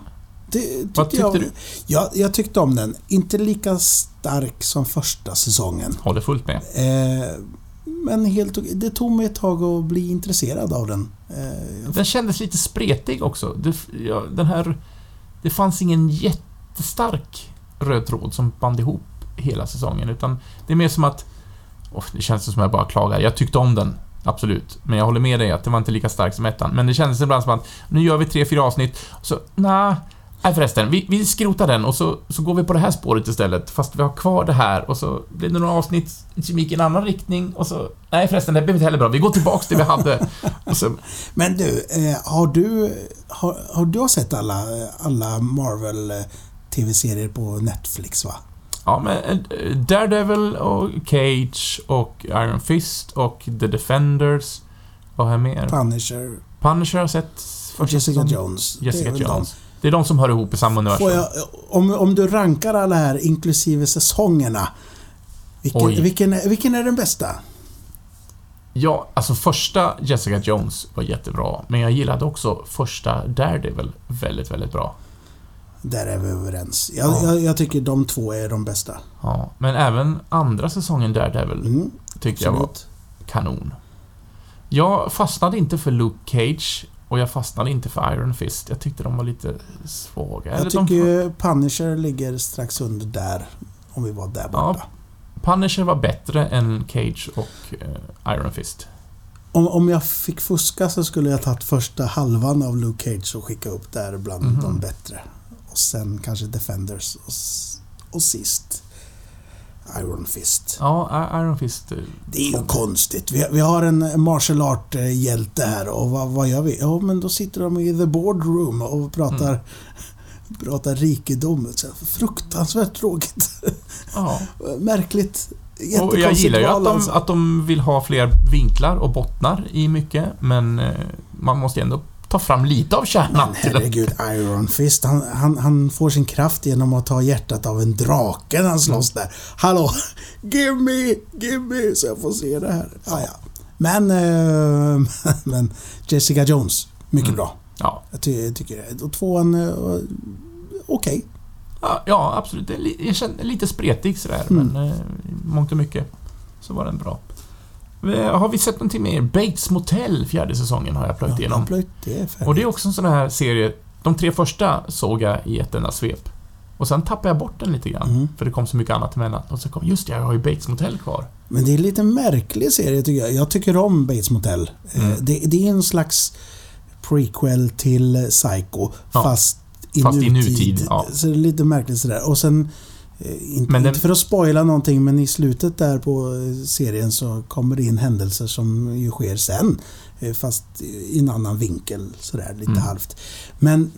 Det Vad tyckte jag, du? Ja, jag tyckte om den. Inte lika stark som första säsongen. Håller fullt med. Eh, men helt okej. Det tog mig ett tag att bli intresserad av den. Eh, Den kändes lite spretig också. Det, ja, den här... Det fanns ingen jättestark röd tråd som band ihop hela säsongen, utan det är mer som att... Oh, det känns som att jag bara klagar. Jag tyckte om den, absolut. Men jag håller med dig att det var inte lika stark som ettan. Men det kändes ibland som att nu gör vi tre, fyra avsnitt, så... Nej, nej förresten, vi, vi skrotar den och så, så går vi på det här spåret istället, fast vi har kvar det här och så blir det några avsnitt som gick i en annan riktning och så... Nej förresten, det blev inte heller bra. Vi går tillbaks till det vi hade. Så, Men du, eh, har du har, har du sett alla, alla Marvel eh, TV-serier på Netflix va? Ja, men eh, Daredevil och Cage och Iron Fist och The Defenders. Vad har jag mer? Punisher Punisher har jag sett. och Jessica. Jones. Det Jessica väl Jones. Det är de som hör ihop i samma de. universum. Jag, om, om du rankar alla här, inklusive säsongerna. Vilken, Oj. vilken, vilken är den bästa? Ja, alltså första Jessica Jones var jättebra, men jag gillade också första Daredevil väldigt, väldigt bra. Där är vi överens. Jag, Ja. jag, jag tycker de två är de bästa. Ja, men även andra säsongen Daredevil Mm, tyckte jag var kanon. Jag fastnade inte för Luke Cage och jag fastnade inte för Iron Fist. Jag tyckte de var lite svaga. Eller Jag de- tycker ju Punisher ligger strax under där. Om vi var där borta. Punisher var bättre än Cage och eh, Iron Fist. Om, om jag fick fuska så skulle jag tagit första halvan av Luke Cage och skicka upp där bland Mhm. de bättre. Och sen kanske Defenders och, och sist Iron Fist. Ja, Iron Fist... eh, Det är ju konstigt. Vi, vi har en martial art-hjälte här och vad, vad gör vi? Ja, men då sitter de i the boardroom och pratar, Mm. pratar rikedom. Fruktansvärt tråkigt. Ja. Märkligt. Och jag gillar ju att de, alltså. att de vill ha fler vinklar och bottnar i mycket, men eh, man måste ändå ta fram lite av kärnan. Men herregud, Iron Fist, han, han, han får sin kraft genom att ta hjärtat av en drake när han slåss Mm. där. Hallå! Give me, give me, så jag får se det här. Ja, ja. Men, eh, men Jessica Jones, mycket Mm. bra. Ja. Jag ty, tycker det. Och tvåan, eh, okej. Ja, ja, absolut. Jag känner lite spretig sådär, Mm. men eh, mångt och mycket så var den bra. Eh, Har vi sett någonting mer? Bates Motel, fjärde säsongen, har jag plöjt Ja, igenom. plöjt, det färdigt. Och det är också en sån här serie, de tre första såg jag i ett enda svep. Och sen tappade jag bort den lite grann, Mm. för det kom så mycket annat emellan. Och så kom, just det, jag har ju Bates Motel kvar. Men det är lite märklig serie tycker jag. Jag tycker om Bates Motel. Eh, Mm. Det, det är en slags prequel till Psycho, Ja, fast i fast i nutid. nutid, ja. Så det är lite märkligt sådär. Och sen, inte, Men den- inte för att spoila någonting, men i slutet där på eh, serien så kommer det in händelser som ju sker sen. eh, Fast i en annan vinkel, sådär lite Mm. halvt. Men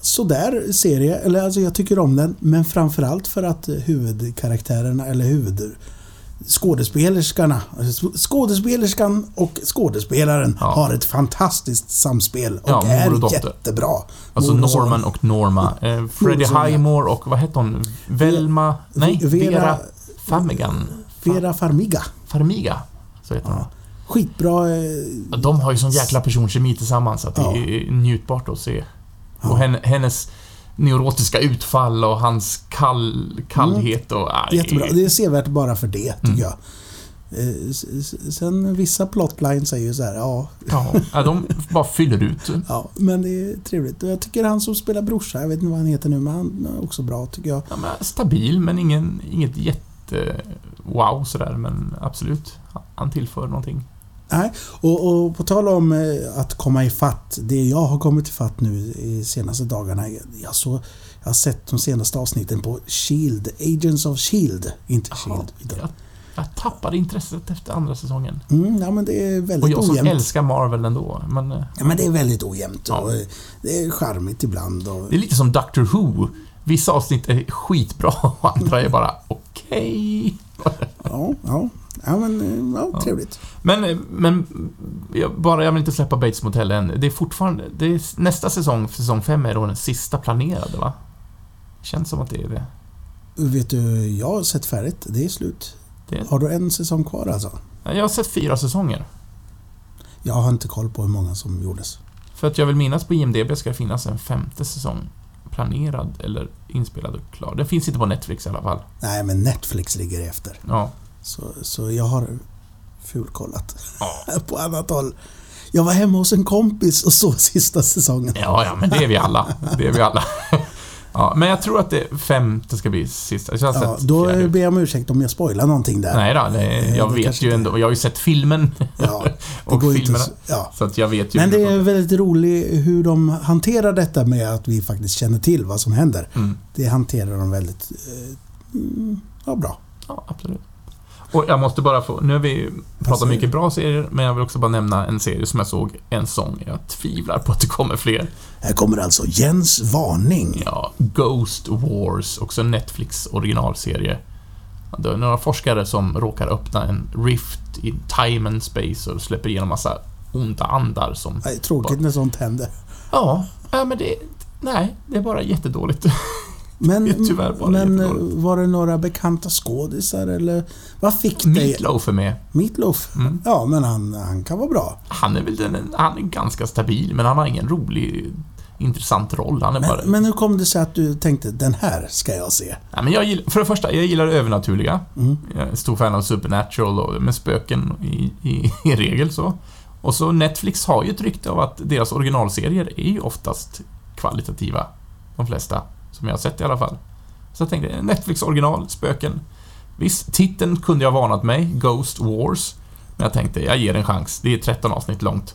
sådär serie, eller alltså jag tycker om den, men framförallt för att eh, huvudkaraktärerna, eller huvud skådespelerskarna, skådespelerskan och skådespelaren Ja. har ett fantastiskt samspel och Ja, är och jättebra. Alltså och. Norman och Norma. Eh, Freddie. Highmore och vad hette hon? Velma? Nej, Vera- Vera, Famigan. Vera Farmiga. Farmiga. Så heter hon. Ja. Skitbra. eh, De har ju sån jäkla personkemi tillsammans att det är njutbart att se. Och henne, hennes neurotiska utfall och hans kall, kallhet och... aj. Jättebra. Det är sevärt bara för det, tycker Mm. jag. Eh, Sen vissa plotlines är ju så här, ja, Ja, ja, de bara fyller ut. ja, men det är trevligt. Och jag tycker han som spelar brorsa, jag vet inte vad han heter nu, men han är också bra tycker jag. Ja, men stabil, men ingen, inget jätte... Wow sådär, men absolut. Han tillför någonting. Nej, och, och på tal om eh, att komma i fatt, det jag har kommit i fatt nu i senaste dagarna, jag, så, jag har sett de senaste avsnitten på Shield, Agents of Shield, inte Jaha, Shield. jag, jag tappade intresset efter andra säsongen. Mm, ja men det är Och väldigt jag som ojämnt. älskar Marvel ändå, men... eh, Ja men det är väldigt ojämnt Ja. och eh, det är charmigt ibland och... Det är lite som Doctor Who. Vissa avsnitt är skitbra och andra är bara okej. Ja, ja. Ja men, eh, ja, Ja. trevligt. Men, men jag, bara, jag vill inte släppa Bates Motel än. Det är fortfarande... Det är, nästa säsong, säsong 5, är då den sista planerade, va? Känns som att det är det. Vet du, jag har sett färdigt. Det är slut. det Har du en säsong kvar alltså? jag har sett fyra säsonger. Jag har inte koll på hur många som gjordes. För att jag vill minnas på IMDB ska det finnas en femte säsong planerad eller inspelad och klar. Den finns inte på Netflix i alla fall. Nej, men Netflix ligger efter. Ja. Så, så jag har fulkollat Ja. på annat håll. Jag var hemma hos en kompis och såg sista säsongen. Ja, ja, men det är vi alla. Det är vi alla. Ja, men jag tror att det femte ska bli sista. Ja, då ber jag om ursäkt om jag spoilar någonting där. Nej då, det, Eh, jag det vet ju ändå. Jag har ju sett filmen Ja, och går filmerna. så- ja. Så att jag vet ju. Men det är väldigt roligt hur de hanterar detta med att vi faktiskt känner till vad som händer. Mm. Det hanterar de väldigt eh, mm, ja, bra. Ja, absolut. Och jag måste bara få... Nu har vi pratat mycket bra serier, men jag vill också bara nämna en serie som jag såg en sång. Jag tvivlar på att det kommer fler. Här kommer alltså Jens varning. Ja, Ghost Wars, också en Netflix originalserie. Det är några forskare som råkar öppna en rift i time and space och släpper igenom massa onda andar som... Nej, tråkigt när sånt händer. Ja, ja men det... Nej, det är bara jättedåligt. Men, Det tyvärr bara men eh, var det några bekanta skådisar eller vad fick dig... Meatloaf är med. Meatloaf? Mm. Ja, men han, han kan vara bra. Han är väl den, han är ganska stabil, men han har ingen rolig, intressant roll. Han är bara... Men, men hur kom det sig att du tänkte den här ska jag se? Ja, men jag gillar, för det första, jag gillar det övernaturliga. Mm. Jag är stor fan av Supernatural och med spöken i, i, i regel så. Och så Netflix har ju ett rykte av att deras originalserier är ju oftast kvalitativa. De flesta, som jag har sett i alla fall. Så jag tänkte, Netflix original, spöken. Visst, titeln kunde jag varnat mig, Ghost Wars. Men jag tänkte, jag ger en chans. Det är 13 avsnitt långt.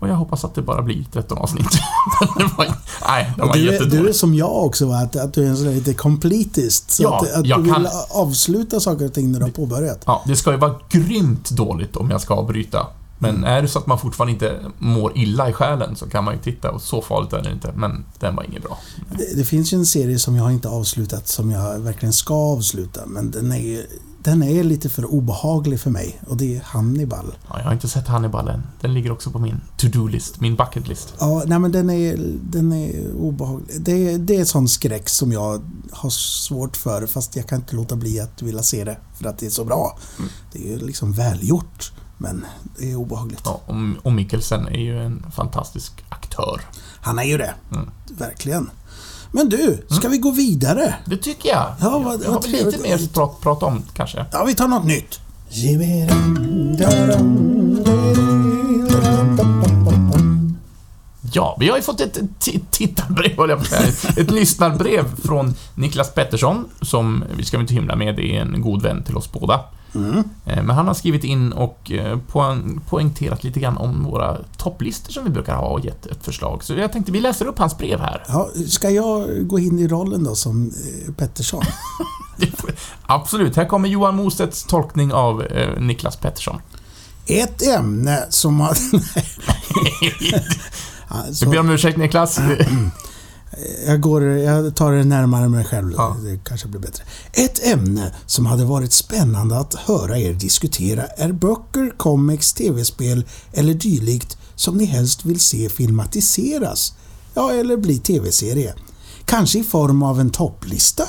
Och jag hoppas att det bara blir 13 avsnitt. var, nej, de var Du är, du är som jag också, va? att, att du är en sån där lite completist. Så Ja, att, att du vill kan- avsluta saker och ting när du har påbörjat. Ja, det ska ju vara grymt dåligt om jag ska avbryta. Men Mm. är det så att man fortfarande inte mår illa i själen så kan man ju titta och så farligt är det inte. Men den var inget bra. Det, det finns ju en serie som jag inte avslutat som jag verkligen ska avsluta. Men den är ju, den är lite för obehaglig för mig och det är Hannibal. Ja, jag har inte sett Hannibal än. Den ligger också på min to-do-list, min bucket-list. Ja, nej men den är, den är obehaglig. Det, är- det är sån skräck som jag har svårt för fast jag kan inte låta bli att vilja se det för att det är så bra. Mm. Det är ju liksom välgjort men det är obehagligt. Ja, och, Mikkelsen är ju en fantastisk aktör. Han är ju det. Mm. Verkligen. Men du, ska vi gå vidare? Det tycker jag. Ja, vad- jag har vad lite mer att prata, prata om, kanske. Ja, vi tar något nytt. Ja, vi har ju fått ett tittarbrev, höll jag på att. Ett lyssnarbrev från Niklas Pettersson, som vi ska inte hymla med, det är en god vän till oss båda. Mm. Eh, Men han har skrivit in och eh, poäng, poängterat lite grann om våra topplistor som vi brukar ha och gett ett förslag. Så jag tänkte vi läser upp hans brev här. Ja, ska jag gå in i rollen då som eh, Pettersson? Absolut, här kommer Johan Mostedts tolkning av Niklas Pettersson. Ett ämne som har... alltså, Vi ber om ursäkt Niklas. jag, går, jag tar det närmare mig själv. Ja. Det kanske blir bättre. Ett ämne som hade varit spännande att höra er diskutera är böcker, comics, tv-spel eller dylikt som ni helst vill se filmatiseras. Ja, eller bli tv-serie. Kanske i form av en topplista.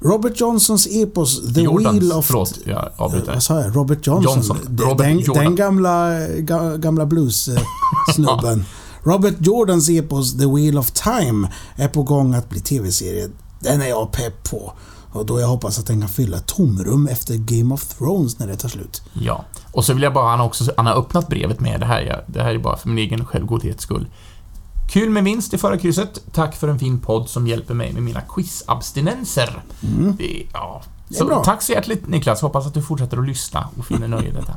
Robert Johnsons epos The Jordans, Wheel of... förlåt, jag avbryter. Vad sa jag? Robert Johnson? Johnson. Robert den, den gamla, ga, gamla blues-snubben. Robert Jordans epos The Wheel of Time är på gång att bli tv-serie. Den är jag pepp på. Och då jag hoppas att den kan fylla tomrum efter Game of Thrones när det tar slut. Ja. Och så vill jag bara, han har också, han har öppnat brevet med det här, jag- det här är bara för min egen självgodhets skull. Kul med vinst i förra krysset. Tack för en fin podd som hjälper mig med mina quizabstinenser. Det, ja. Mm. Det är bra. tack så hjärtligt Niklas, hoppas att du fortsätter att lyssna och finner nöje i detta.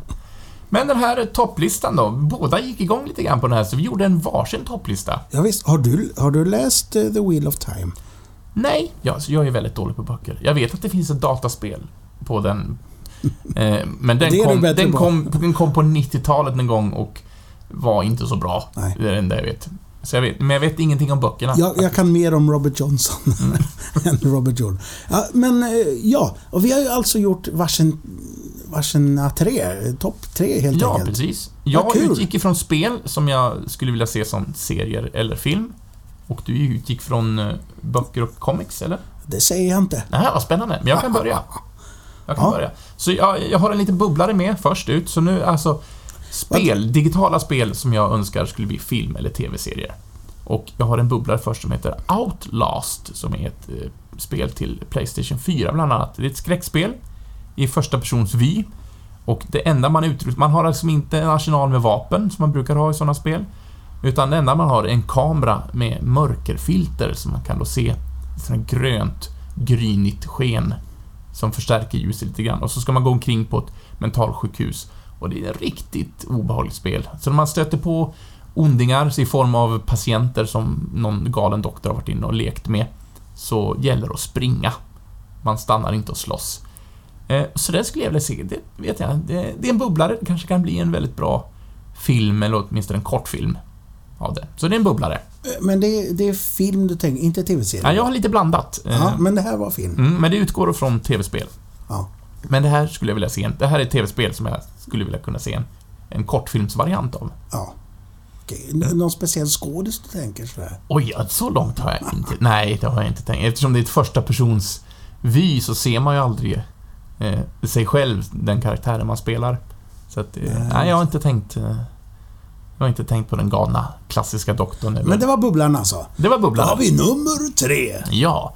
Men den här topplistan då, båda gick igång lite grann på den här, så vi gjorde en varsin topplista. Ja, visst, har, du, har du läst eh, The Wheel of Time? Nej, jag, jag är väldigt dålig på böcker. Jag vet att det finns ett dataspel på den. Eh, men den kom, den, kom, den kom på 90-talet en gång och var inte så bra. Nej. Det är det enda jag vet. Så jag vet. Men jag vet ingenting om böckerna. Jag, jag kan mer om Robert Johnson Mm. än Robert Jordan. Ja, men eh, ja, och vi har ju alltså gjort varsin, varsina tre, topp tre helt Ja, enkelt. precis. Jag Vad utgick ifrån spel som jag skulle vilja se som serier eller film. Och du utgick från eh, böcker och comics, eller? Det säger jag inte. Nej, vad spännande. Men jag kan börja. Jag kan Ja. börja. Så jag, jag har en liten bubblare med först ut, så nu alltså spel, digitala spel som jag önskar skulle bli film eller tv-serier. Och jag har en bubblare först som heter Outlast, som är ett eh, spel till Playstation 4 bland annat. Det är ett skräckspel i första persons vy. Och det enda man utrustar, man har liksom inte en arsenal med vapen som man brukar ha i sådana spel. Utan det enda man har är en kamera med mörkerfilter som man kan då se ett sånt här grönt, grynigt sken som förstärker ljuset lite grann. Och så ska man gå omkring på ett mentalsjukhus. Och det är ett riktigt obehagligt spel. Så när man stöter på ondingar i form av patienter som någon galen doktor har varit inne och lekt med, så gäller det att springa. Man stannar inte och slåss. Eh, så det skulle jag vilja se. Det vet jag. Det, det är en bubblare. Det kanske kan bli en väldigt bra film, eller åtminstone en kortfilm av det. Så det är en bubblare. Eh, Men det är, det är film du tänker, inte tv-serie? Ja, jag har lite blandat. Eh, Ja, men det här var film. mm, men det utgår från tv-spel. Ja. Men det här skulle jag vilja se. Det här är ett tv-spel som jag skulle vilja kunna se en, en kortfilmsvariant av. ja. Okej. Någon speciell skådis du tänker sådär? Oj, så långt har jag inte... Nej, det har jag inte tänkt. Eftersom det är ett första persons vy så ser man ju aldrig eh, sig själv, den karaktären man spelar. Så att, eh, Nej. jag har inte tänkt... Eh, jag har inte tänkt på den galna klassiska doktorn. eller- Men det var bubblan alltså. det var Då bubblan. har vi nummer tre. Ja.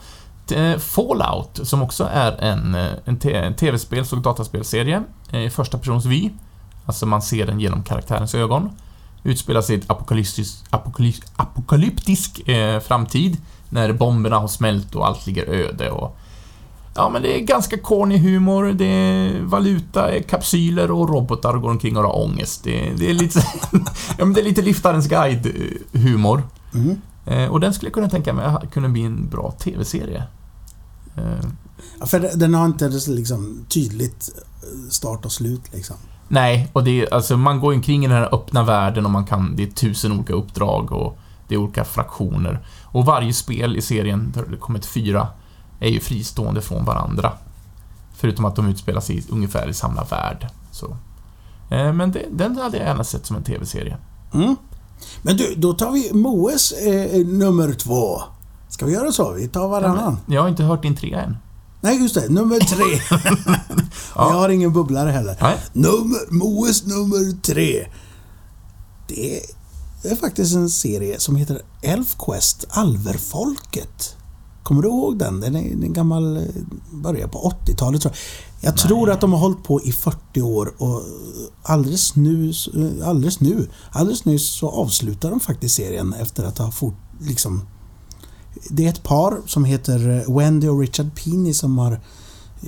Eh, Fallout, som också är en, eh, en tv-spels och dataspelserie, i första persons vy. Alltså man ser den genom karaktärens ögon. Utspelar sig i ett apokalyptisk, apokaly, apokalyptisk eh, framtid, när bomberna har smält och allt ligger öde och... Ja, men det är ganska corny humor, det är valuta, eh, kapsyler och robotar går omkring och har ångest. Det, det är lite... ja, men det är lite Liftarens guide-humor. Mm. Eh, och den skulle jag kunna tänka mig kunna bli en bra TV-serie. Eh, Ja, för den har inte liksom tydligt eh, start och slut liksom. nej, och det är, alltså man går omkring i den här öppna världen och man kan, det är tusen olika uppdrag och det är olika fraktioner. Och varje spel i serien, det kommit fyra, är ju fristående från varandra. Förutom att de utspelar sig i, ungefär i samma värld. Så. Eh, men det, den hade jag gärna sett som en TV-serie. Mm. Men du, då tar vi Moes eh, nummer två. Ska vi göra så? Vi tar varannan. Jag har inte hört din trea än. Nej, just det. Nummer tre. Ja. Jag har ingen bubblare heller. Nej. Nummer, Moes nummer tre. Det är, det är faktiskt en serie som heter Elfquest, Alverfolket. Kommer du ihåg den? Den är en gammal... eh, Börjar på 80-talet tror jag. Jag tror att de har hållit på i 40 år och alldeles nu, eh, alldeles nu, alldeles nyss så avslutar de faktiskt serien efter att ha fort, liksom... Det är ett par som heter eh, Wendy och Richard Pini som har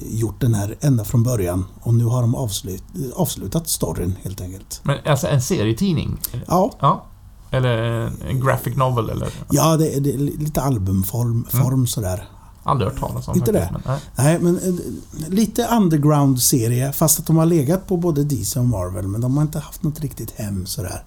gjort den här ända från början och nu har de avslut, avslutat storyn helt enkelt. Men alltså en serietidning? Ja, Ja. Eller en graphic novel eller? ja det, är- det är lite albumform form sådär. Aldrig hört talas om Inte det? Men, nej. Nej, men eh, lite underground-serie fast att de har legat på både DC och Marvel men de har inte haft något riktigt hem sådär.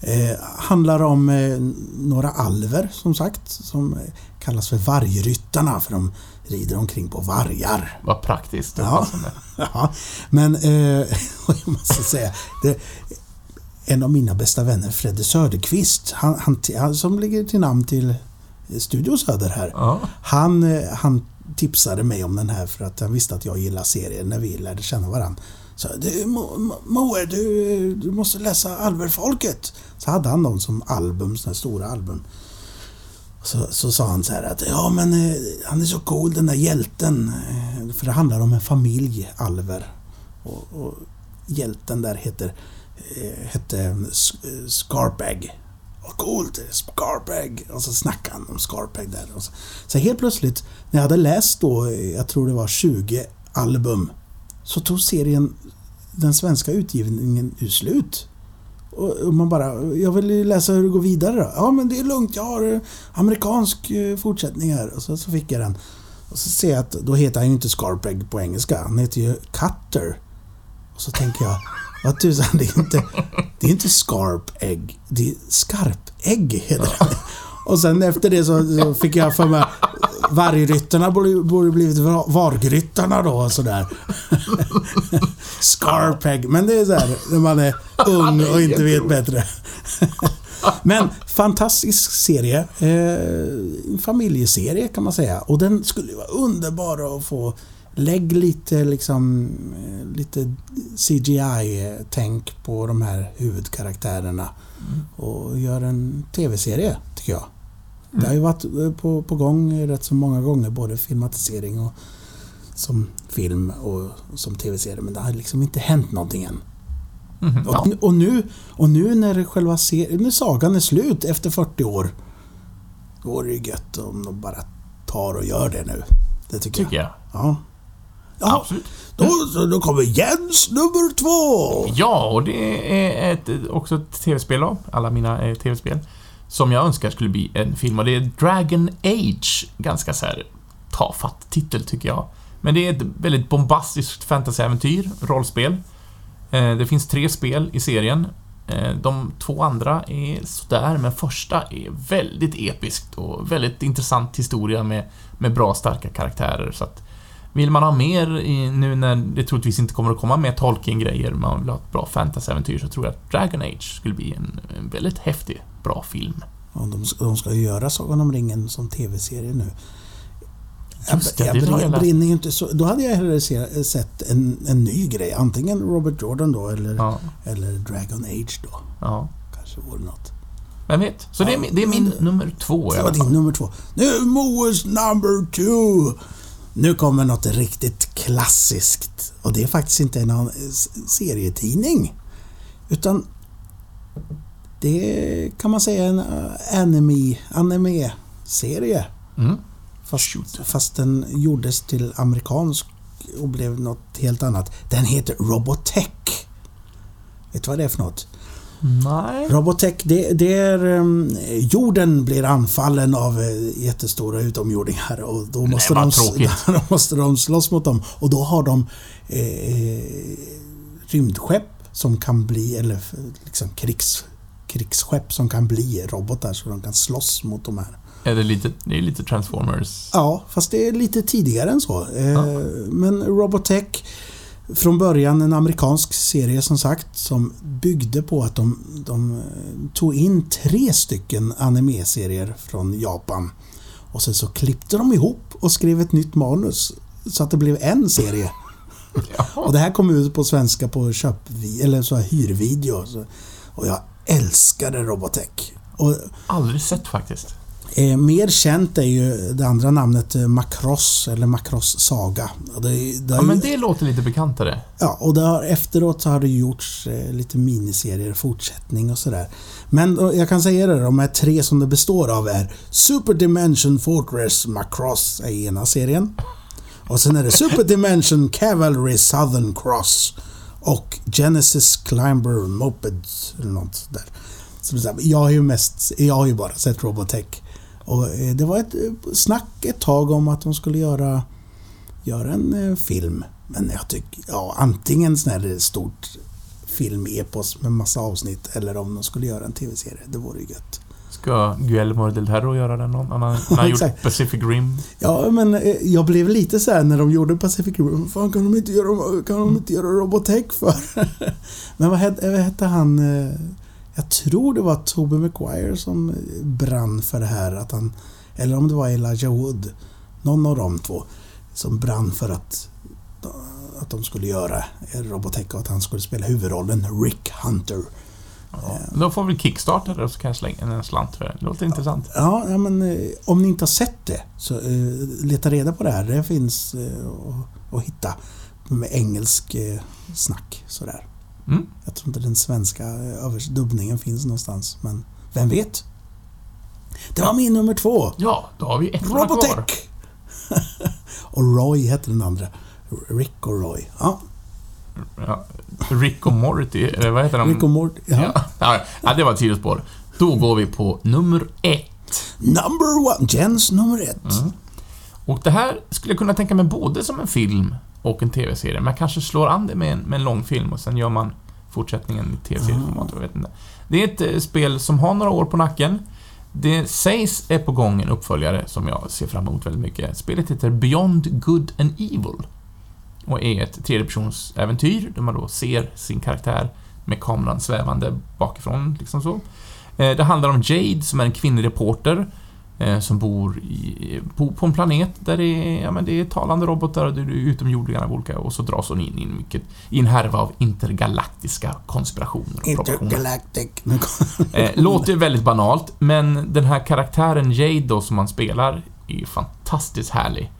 Eh, handlar om eh, några alver som sagt som eh, kallas för vargryttarna för de rider omkring på vargar. Vad praktiskt Ja. Ja, men eh, jag måste säga det, en av mina bästa vänner, Fredde Söderqvist, han, han, han, som ligger till namn till Studio Söder här. Ja. Han, eh, han tipsade mig om den här för att han visste att jag gillar serier när vi lärde känna varandra. Så du, Mo- Mo- Moe, du, du måste läsa Alverfolket. Så hade han dem som album, sådana stora album. Så, så sa han så här att ja men eh, han är så cool den där hjälten. Eh, För det handlar om en familj alver. Och, och hjälten där heter, Eh, hette eh, S- eh, Scarpeg. Vad coolt, Scarpeg. Och så snackade han om Scarpeg där. Och så, så helt plötsligt, när jag hade läst då, jag tror det var 20 album, så tog serien, den svenska utgivningen, ut slut. Och man bara, jag vill ju läsa hur det går vidare då. Ja men det är lugnt, jag har amerikansk fortsättning här. Och så, så fick jag den. Och så ser jag att då heter han ju inte Scarpeg på engelska, han heter ju Cutter. Och så tänker jag, vad tusan, det är inte, det är inte Scarp Egg, det är Skarpägg heter det. Och sen efter det så, så fick jag för mig Vargryttarna borde, borde blivit Vargryttarna då och sådär. Scarpeg. Men det är såhär när man är ung och inte vet bättre. Men fantastisk serie. Eh, en familjeserie kan man säga. Och den skulle ju vara underbar att få Lägg lite liksom eh, lite CGI-tänk på de här huvudkaraktärerna och gör en TV-serie, tycker jag. Det har ju varit eh, på, på gång rätt så många gånger, både filmatisering och som film och som TV-serie, men det har liksom inte hänt någonting än. Mhm, ja. Och, och, nu, och nu när själva serien, när sagan är slut efter 40 år, då vore det ju gött om de bara tar och gör det nu. Det tycker, Tycker jag. Ja. Ja, Absolut. då, då kommer Jens nummer två! Ja, och det är ett, också ett tv-spel då, alla mina eh, tv-spel, som jag önskar skulle bli en film och det är Dragon Age. Ganska så här tafatt titel tycker jag. Men det är ett väldigt bombastiskt fantasyäventyr, rollspel. Eh, Det finns tre spel i serien. Eh, De två andra är sådär, men första är väldigt episkt och väldigt intressant historia med, med bra, starka karaktärer. Så att vill man ha mer i, nu när det troligtvis inte kommer att komma mer Tolkien-grejer, man vill ha ett bra fantasyäventyr, så tror jag att Dragon Age skulle bli en, en väldigt häftig, bra film. Ja, de, de ska ju göra Sagan om ringen som TV-serie nu. Just det, jag, det jag, brinner ju inte så... Då hade jag hellre se, sett en, en ny grej. Antingen Robert Jordan då eller, Ja, eller Dragon Age då. ja. Kanske vore något. Vem vet? Så det är, min- det är min nummer två Det var din nummer två. Nu Moes number two. Nu kommer något riktigt klassiskt. Och det är faktiskt inte en s- serietidning. Utan det kan man säga en eh, anime, anime-serie. Mm. Fast, fast den gjordes till amerikansk och blev något helt annat. Den heter Robotech. Vet du vad det är för något? Nej. Robotech, det, det är... Um, jorden blir anfallen av eh, jättestora utomjordingar och då måste, vad de, då måste de slåss mot dem. Och då har de eh, rymdskepp som kan bli, eller liksom krigs, krigsskepp som kan bli robotar så de kan slåss mot de här. Är det lite, det är lite Transformers? Ja, fast det är lite tidigare än så. Eh, Ja. Men Robotech, från början en amerikansk serie som sagt, som byggde på att de, de eh, tog in tre stycken anime-serier från Japan. Och sen så klippte de ihop och skrev ett nytt manus. Så att det blev en serie. Och Jaha. det här kom ut på svenska på köp eller så här hyrvideo. Och jag älskade Robotech. Och Aldrig sett faktiskt. Eh, mer känt är ju det andra namnet eh, Macross eller Macross Saga. Och det, det Ja, men ju- det låter lite bekantare. ja, och har, efteråt så har det gjorts eh, lite miniserier, fortsättning och sådär. Men eh, jag kan säga det, de här tre som det består av är Super Dimension Fortress Macross är ena serien. Och sen är det Super Dimension Cavalry Southern Cross och Genesis Climber Mopeds eller något där. Jag har ju mest, jag har ju bara sett Robotech. Och eh, det var ett eh, snack ett tag om att de skulle göra, göra en eh, film. Men jag tycker, ja antingen sån här stort filmepos med massa avsnitt eller om de skulle göra en tv-serie. Det vore ju gött. Ska Guillermo del Toro göra den? någon? Han har, han har gjort. Pacific Rim. Ja, men jag blev lite så här när de gjorde Pacific Rim. Fan kan de inte göra, kan de inte göra Robotech för? men vad hette, vad hette han? Jag tror det var Tobey Maguire som brann för det här. Att han, eller om det var Elijah Wood. Någon av de två. Som brann för att, att de skulle göra Robotech och att han skulle spela huvudrollen Rick Hunter. Ja. Då får vi kickstarta det och så kan jag slänga en slant för det. Det låter intressant. Ja, ja men eh, om ni inte har sett det så eh, leta reda på det här. Det finns eh, att- hitta med engelsk eh, snack sådär. Mm. Jag tror inte den svenska eh, dubbningen finns någonstans, men vem vet? Det var min nummer två. Ja, då har vi ett kvar. Robotech! och Roy hette den andra. Rick och Roy. Ja, Ja, Rick och Morty, eller vad heter de? Rick och Morty. Ja. Ja, ja, det var ett sidospår. Då går vi på nummer ett. Number one. Jens nummer ett. Mm. Och det här skulle jag kunna tänka mig både som en film och en TV-serie. Man kanske slår an det med en, med en långfilm och sen gör man fortsättningen i TV-serieformat. Jag vet inte. Det är ett eh, spel som har några år på nacken. Det sägs är på gång en uppföljare som jag ser fram emot väldigt mycket. Spelet heter Beyond Good and Evil och är ett tredjepersonsäventyr där man då ser sin karaktär med kameran svävande bakifrån, liksom så. Eh, det handlar om Jade som är en kvinnlig reporter som bor i, på, på en planet där det är, ja, men det är talande robotar och det är utomjordingar av olika och så dras hon in i en, mycket, i en härva av intergalaktiska konspirationer och. Intergalactic. Eh, låter väldigt banalt, men den här karaktären Jade då som man spelar är fantastiskt härlig.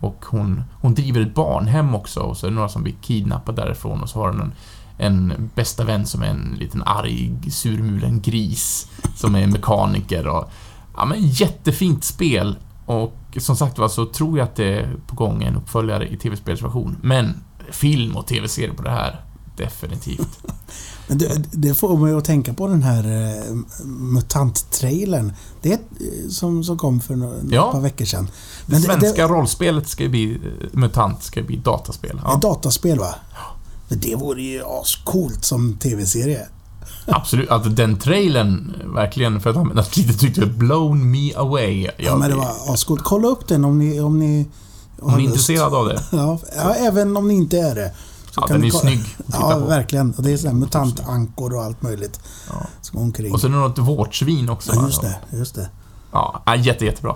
Och hon, hon driver ett barnhem också och så är det några som blir kidnappade därifrån och så har hon en, en bästa vän som är en liten arg, surmulen gris som är mekaniker och... Ja men jättefint spel och som sagt var så tror jag att det är på gång en uppföljare i tv-spelsversion. Men film och tv-serie på det här, definitivt. Men det, det får mig att tänka på den här uh, MUTANT-trailern. Det ett, eh, som, som kom för några, Ja. par veckor sedan. Men det- svenska det- rollspelet ska bli... eh, MUTANT ska bli dataspel. Ett Ja, dataspel va? Men det vore ju ascoolt som tv-serie. Absolut. Alltså den trailern, verkligen, för att använda ett litet uttryck, blown me away. Ja, men det var ascoolt. Kolla upp den om ni, om ni Om ni är intresserade av det. Ja, ja, även om ni inte är det. Så Ja, kan den ni är snygg att titta Ja, på. verkligen. Och det är sådana mutantankor och allt möjligt Ja. som går omkring. Och så är det något vårtsvin också. ja, just det. Just det. Ja, ja, jätte, jättebra.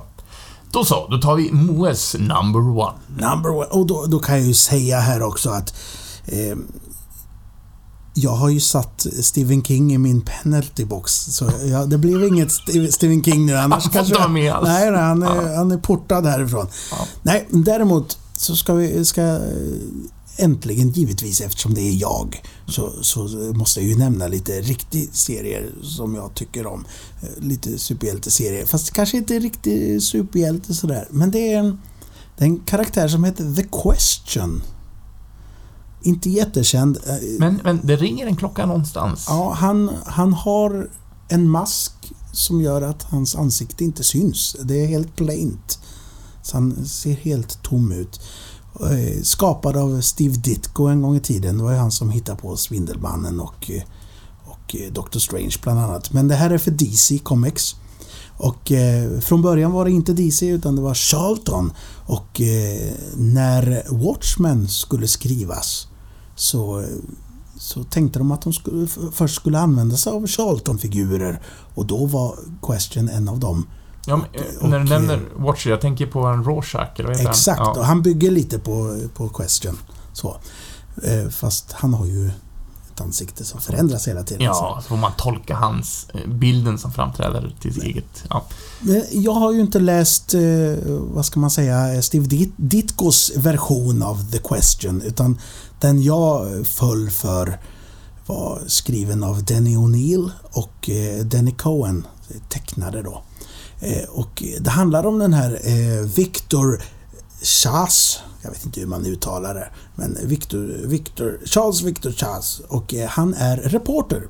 Då så, då tar vi Moes number one. Number one. Och då, då kan jag ju säga här också att eh, jag har ju satt Stephen King i min penalty box. Så ja, det blev inget Ste- Stephen King nu. Annars kanske... vara med. Nej, nej han, är, han är portad härifrån. Ja. Nej, däremot så ska vi... Ska, äntligen, givetvis, eftersom det är jag, så, så måste jag ju nämna lite riktiga serier som jag tycker om. Eh, Lite superhjälteserier. Fast kanske inte riktigt superhjälte sådär. Men det är en, det är en karaktär som heter The Question. Inte jättekänd. Eh, Men, men det ringer en klocka någonstans. Ja, han, han har en mask som gör att hans ansikte inte syns. Det är helt plaint. Så han ser helt tom ut. Eh, Skapad av Steve Ditko en gång i tiden. Det var ju han som hittade på Svindelmannen och, eh, och Doctor Strange bland annat. Men det här är för DC Comics. Och eh, från början var det inte DC utan det var Charlton. Och eh, när Watchmen skulle skrivas så, så tänkte de att de skulle, först skulle använda sig av Charlton-figurer. Och då var Question en av dem. Ja, men, eh, när du nämner Watcher, jag tänker på en Rorschach, eller vad heter Exakt, han? och Ja. han bygger lite på, på Question. Så. Eh, fast han har ju ett ansikte som förändras hela tiden. Ja, så får man tolka hans, eh, bilden som framträder till sitt eget. Ja. Jag har ju inte läst, vad ska man säga, Steve Dit- Ditkos version av The Question. Utan den jag föll för var skriven av Denny O'Neill och eh, Denny Cohen, tecknare då. Eh, och det handlar om den här eh, Victor Chas, jag vet inte hur man uttalar det, men Victor, Victor, Charles Victor Chas och han är reporter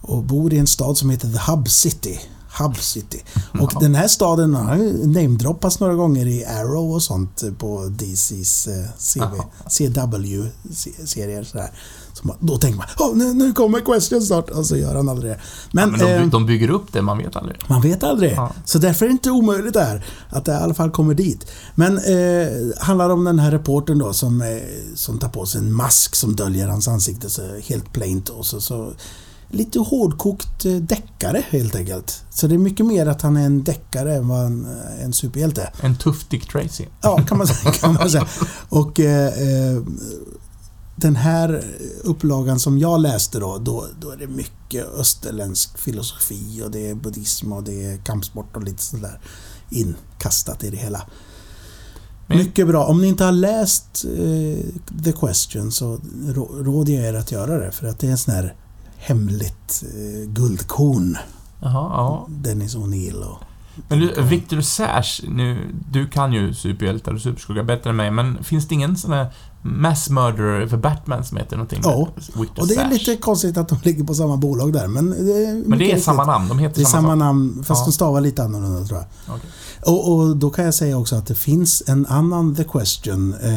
och bor i en stad som heter The Hub City. Hub City. Och Ja. den här staden har namedroppats några gånger i Arrow och sånt på DC's eh, CV. CW-serier. Sådär. Så man, då tänker man oh, nu, nu kommer Question snart och så gör han aldrig det. Men, Men, de, eh, de bygger upp det, man vet aldrig. man vet aldrig. Ja. Så därför är det inte omöjligt där att det i alla fall kommer dit. Men eh, handlar om den här reportern då som, eh, som tar på sig en mask som döljer hans ansikte så helt plaint och så, så lite hårdkokt eh, deckare helt enkelt. Så det är mycket mer att han är en deckare än vad en, en superhjälte. En tuff Dick Tracy. Ja, kan man, säga- kan man säga. Och eh, eh, den här upplagan som jag läste då, då, då är det mycket österländsk filosofi och det är buddhism och det är kampsport och lite sådär inkastat i det hela. Men- Mycket bra. Om ni inte har läst eh, The Question så rå- råder jag er att göra det för att det är en sån här hemligt eh, guldkorn. Jaha, ja. Dennis O'Neill och... Men du, Victor Sash, nu, du kan ju superhjältar och superskugga bättre än mig, men finns det ingen sån här mass murderer för Batman som heter någonting? Ja. Victor Och det är Sash. lite konstigt att de ligger på samma bolag där men det är Men det är samma namn, de heter Det är samma sak. namn, fast Ja. de stavar lite annorlunda tror jag. Okej. Och, och då kan jag säga också att det finns en annan The Question. Eh,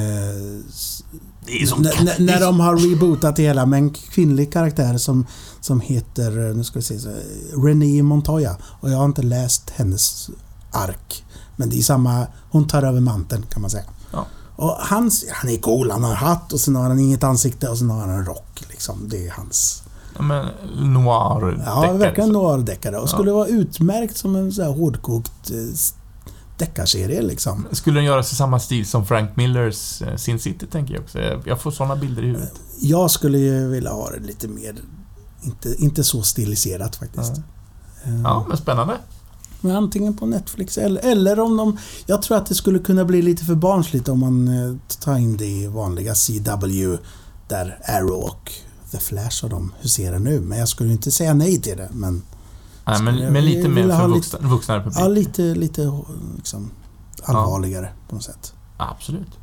Det är som... n- när de har rebootat det hela med en kvinnlig karaktär som, som heter, nu ska vi se, Renée Montoya. Och jag har inte läst hennes ark. Men det är samma, hon tar över manteln kan man säga. Ja. Och han, han är cool, han har hatt och sen har han inget ansikte och sen har han en rock. Liksom. Det är hans... Ja, men noir Ja, verkligen så. noir-deckare. Och skulle vara utmärkt som en så här hårdkokt eh, deckarserie liksom. Skulle den göras i samma stil som Frank Millers eh, Sin City, tänker jag också. Jag- får såna bilder i huvudet. Jag skulle ju vilja ha det lite mer... Inte, inte så stiliserat faktiskt. Eh, Ja, men spännande. Men antingen på Netflix eller, eller om de... Jag tror att det skulle kunna bli lite för barnsligt om man eh, tar in det i vanliga CW där Arrow och The Flash och de huserar nu. Men jag skulle inte säga nej till det. Men Nej, men, men lite mer för lite- vuxna, vuxnare publik. ja, lite, lite liksom, allvarligare på något sätt. Absolut.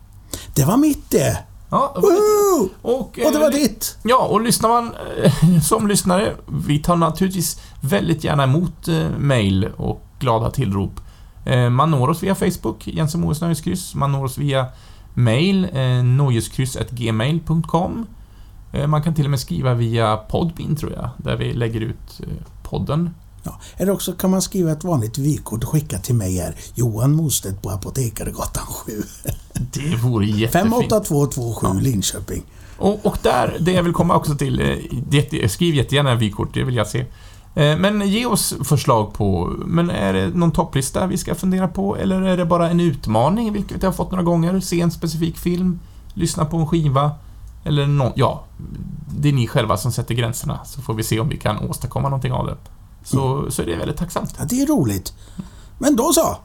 Det var mitt det! Ja, lite- Woo! och, Och det var eh, ditt! Ja, och lyssnar man eh, som lyssnare, vi tar naturligtvis väldigt gärna emot eh, mail och glada tillrop. Man når oss via Facebook, Jens och Moes Nöjeskryss. Man når oss via mail, nöjeskryss.gmail.com. Eh, man kan till och med skriva via Podbean, tror jag, där vi lägger ut podden. Ja. Eller också kan man skriva ett vanligt vykort och skicka till mig här. Johan Mostedt på Apotekaregatan 7. Det vore jättefint. 58227 Linköping. Och, och där, det jag vill komma också till, eh, skriv jättegärna vykort, det vill jag se. Eh, Men ge oss förslag på, men är det någon topplista vi ska fundera på, eller är det bara en utmaning, vilket jag har fått några gånger? Se en specifik film, lyssna på en skiva, eller någon, ja, det är ni själva som sätter gränserna, så får vi se om vi kan åstadkomma någonting av det. Så, så är det väldigt tacksamt. Ja, det är roligt. Men då så.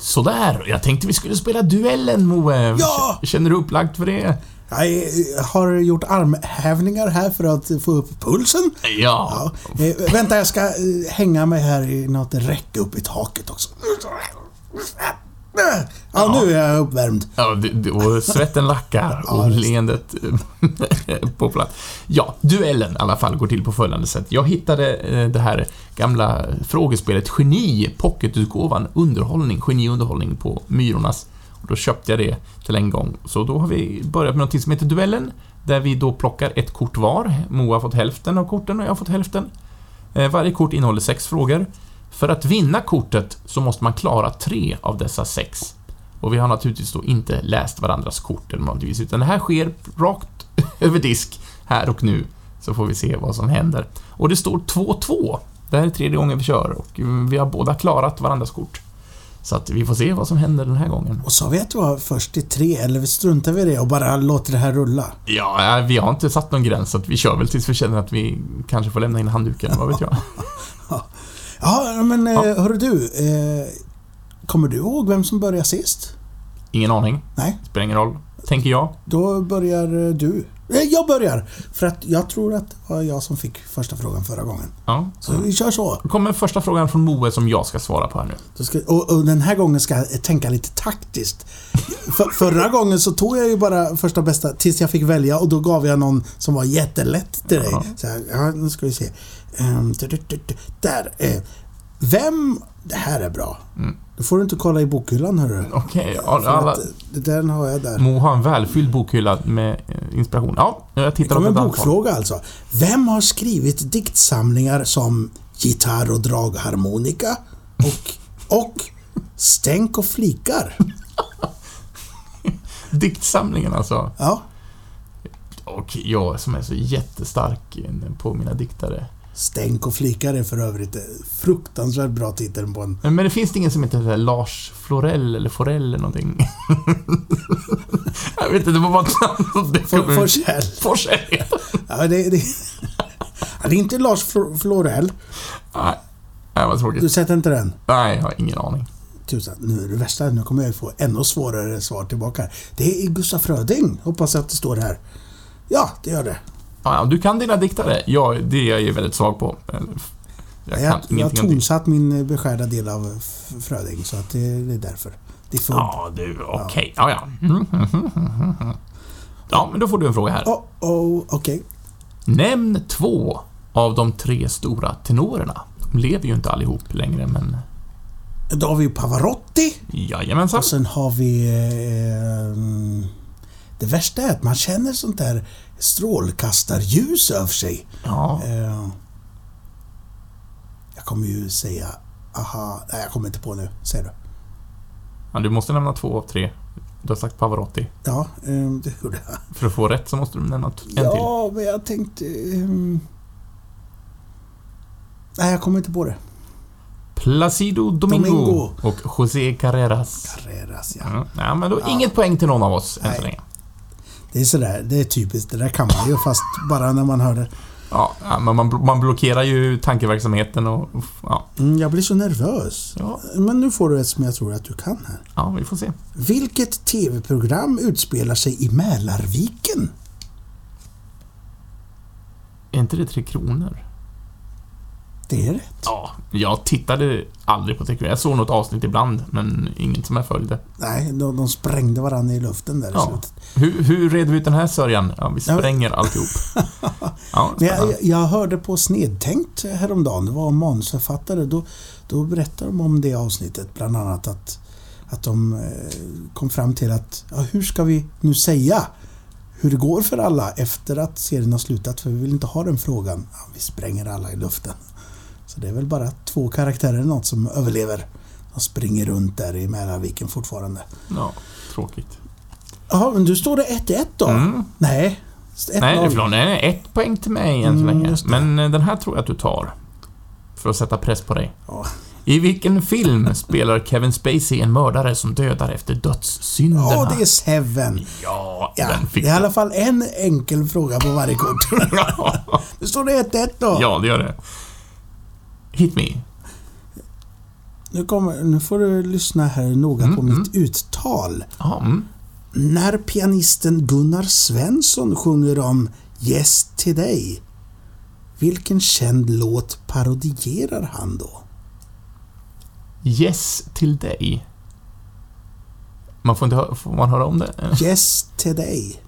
Sådär, jag tänkte vi skulle spela duellen, Moe. Ja! Känner du upplagd för det? Jag har gjort armhävningar här för att få upp pulsen. Ja. Ja. Eh, vänta, jag ska eh, hänga mig här i något räcke upp i taket också. Ja, nu är jag uppvärmd. Ja, och svetten lackar Ja, och leendet på plats. Ja, duellen i alla fall går till på följande sätt. Jag hittade eh, det här gamla frågespelet Geni, pocketutgåvan, underhållning, geniunderhållning på Myrornas. Och då köpte jag det till en gång. Så då har vi börjat med något som heter Duellen, där vi då plockar ett kort var. Moa har fått hälften av korten och jag har fått hälften. Eh, Varje kort innehåller sex frågor. För att vinna kortet så måste man klara tre av dessa sex. Och vi har naturligtvis då inte läst varandras kort eller någonting, utan det här sker rakt över disk här och nu. Så får vi se vad som händer. Och det står 2-2. Det här är tredje gången vi kör och vi har båda klarat varandras kort. Så att vi får se vad som händer den här gången. Och så vet du vad, först till tre, eller vi struntar vi i det och bara låter det här rulla? Ja, vi har inte satt någon gräns, så att vi kör väl tills vi känner att vi kanske får lämna in handduken, vad vet jag. Ja, men Ja. ja. hörru du. Eh, kommer du ihåg vem som började sist? Ingen aning. Nej, Spelar ingen roll, tänker jag. då börjar eh, du. Eh, jag börjar! För att jag tror att det var jag som fick första frågan förra gången. Ja. Så vi kör så. Då kommer första frågan från Moe som jag ska svara på här nu. Ska, och, och den här gången ska jag tänka lite taktiskt. För, förra gången så tog jag ju bara första bästa tills jag fick välja och då gav jag någon som var jättelätt till dig. Ja. Så här, ja, nu ska vi se. Ehm, där. Eh, vem... Det här är bra. Mm. Då får du inte kolla i bokhyllan hörru. Okej, För alla... att, den har jag där. Mo har en välfylld bokhylla med eh, inspiration. Ja, jag tittar åt kommer ett en antal. bokfråga alltså. Vem har skrivit diktsamlingar som Gitarr och dragharmonika och, och Stänk och flikar? Diktsamlingen alltså. Ja. Och jag som är så jättestark på mina diktare. Stänk och flikar är för övrigt fruktansvärt bra titel på en... Men, men det finns ingen som heter Lars Florell eller Forell eller någonting. jag vet inte, det var bara ett namn som dök For, upp. Forsell. Forsell Ja, det, det, ja, det är inte Lars Flo- Florell. Nej, nej vad Du tråkigt. sätter inte den? Nej, jag har ingen aning. Tusan, nu är det värsta. Nu kommer jag få ännu svårare svar tillbaka. Det är Gustaf Fröding. Hoppas att det står här. Ja, det gör det. Ja, du kan dina diktare. Ja, det är jag ju väldigt svag på. Eller, Jag Jag, jag, har tonsatt min beskärda del av F- Fröding, så att det, är därför. Det är fullt. Ja, du, okej. Ja, ja. Mm, mm, mm. Ja, men då får du en fråga här. Oh, oh, okej. Nämn två av de tre stora tenorerna. De lever ju inte allihop längre, men Då har vi Pavarotti. jajamensan. Och sen har vi... Eh, det värsta är att man känner sånt där strålkastarljus över sig. Ja, Eh, jag kommer ju säga... Aha, nej jag kommer inte på nu. Säg du. ja, du måste nämna två av tre. Du har sagt Pavarotti. Ja, eh, det gjorde jag. För att få rätt så måste du nämna en till. Ja, men jag tänkte... ehm, nej, jag kommer inte på det. Placido Domingo, Domingo. och José Carreras. Carreras, ja. Ja, ja men då Ja. inget poäng till någon av oss än så länge. Det är sådär, det är typiskt. Det där kan man ju fast bara när man hör det. Ja, men man, man blockerar ju tankeverksamheten och... Ja, Mm, jag blir så nervös. ja, Men nu får du ett som jag tror att du kan här. ja, vi får se. Vilket TV-program utspelar sig i Mälarviken? Är inte det Tre Kronor? Det är rätt. Ja, jag tittade aldrig på Kronor. Jag såg något avsnitt ibland, men inget som jag följde. Nej, de, de sprängde varandra i luften där i Ja. slutet. Hur, hur reder vi ut den här sörjan? Ja, vi spränger alltihop. Ja, jag, jag hörde på Snedtänkt häromdagen, det var om manusförfattare. Då, då berättade de om det avsnittet, bland annat att, att de eh, kom fram till att ja, hur ska vi nu säga hur det går för alla efter att serien har slutat? För vi vill inte ha den frågan. Ja, vi spränger alla i luften. Så det är väl bara två karaktärer eller något som överlever. De springer runt där i Mälarviken fortfarande. ja, tråkigt. Jaha, men du står det 1-1 då? Mm. Nej. 1-0. Nej, förlåt, nej, ett poäng till mig än så länge. det. Men eh, den här tror jag att du tar. För att sätta press på dig. Ja. I vilken film spelar Kevin Spacey en mördare som dödar efter dödssynderna? Ja, det är Seven. Ja, Ja, den det fick är i alla fall en enkel fråga på varje kort. Nu står det 1-1 då. ja, det gör det. Hit me. Nu, kommer, nu får du lyssna här noga på Mm, mitt uttal. Ja, mm. När pianisten Gunnar Svensson sjunger om Yes till dig, vilken känd låt parodierar han då? Yes till dig. Man får inte höra, får man höra om det? Yes till dig.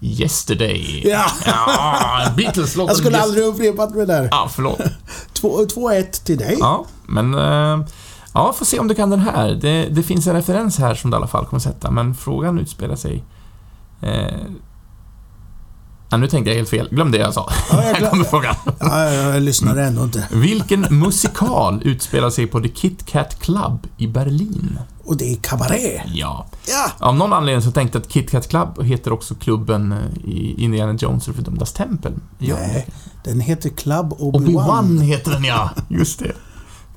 Yesterday. Ja! Ja, Beatles-låten. Jag skulle Yes- aldrig upprepat mig där. Ja, förlåt. Två- 2-1 till dig. Ja, men... Eh, Ja, får se om du kan den här. Det, det finns en referens här som du i alla fall kommer sätta, men frågan utspelar sig... Eh... Ja, nu tänkte jag helt fel. Glöm det jag sa. Ja, jag här glöm- kommer frågan. Ja, jag, lyssnar ändå inte. Vilken musikal utspelar sig på The Kit Kat Club i Berlin? Och det är kabaré. Ja. Ja! Av någon anledning så tänkte jag att Kit Kat Club heter också klubben eh, i Indiana Jones och fördömdas tempel. Ja. Nej, den heter Club Obi-Wan Obi-Wan. heter den ja. Just det.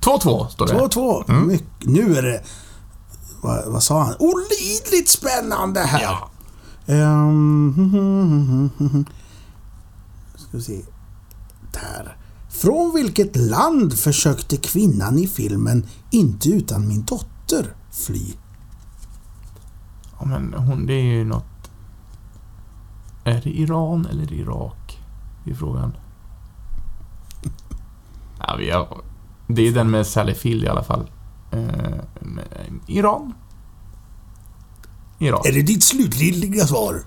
2-2 står det. 2-2. Mm. Nu är det... Vad, vad sa han? Olidligt spännande här! Ja. Ehm, ska vi se. Där. Från vilket land försökte kvinnan i filmen Inte utan min dotter fly? ja, men hon, det är ju något... Är det Iran eller Irak? Det är frågan. Ja, vi har, det är den med Sally Field i alla fall. Eh, Iran? Iran. Är det ditt slutgiltiga svar?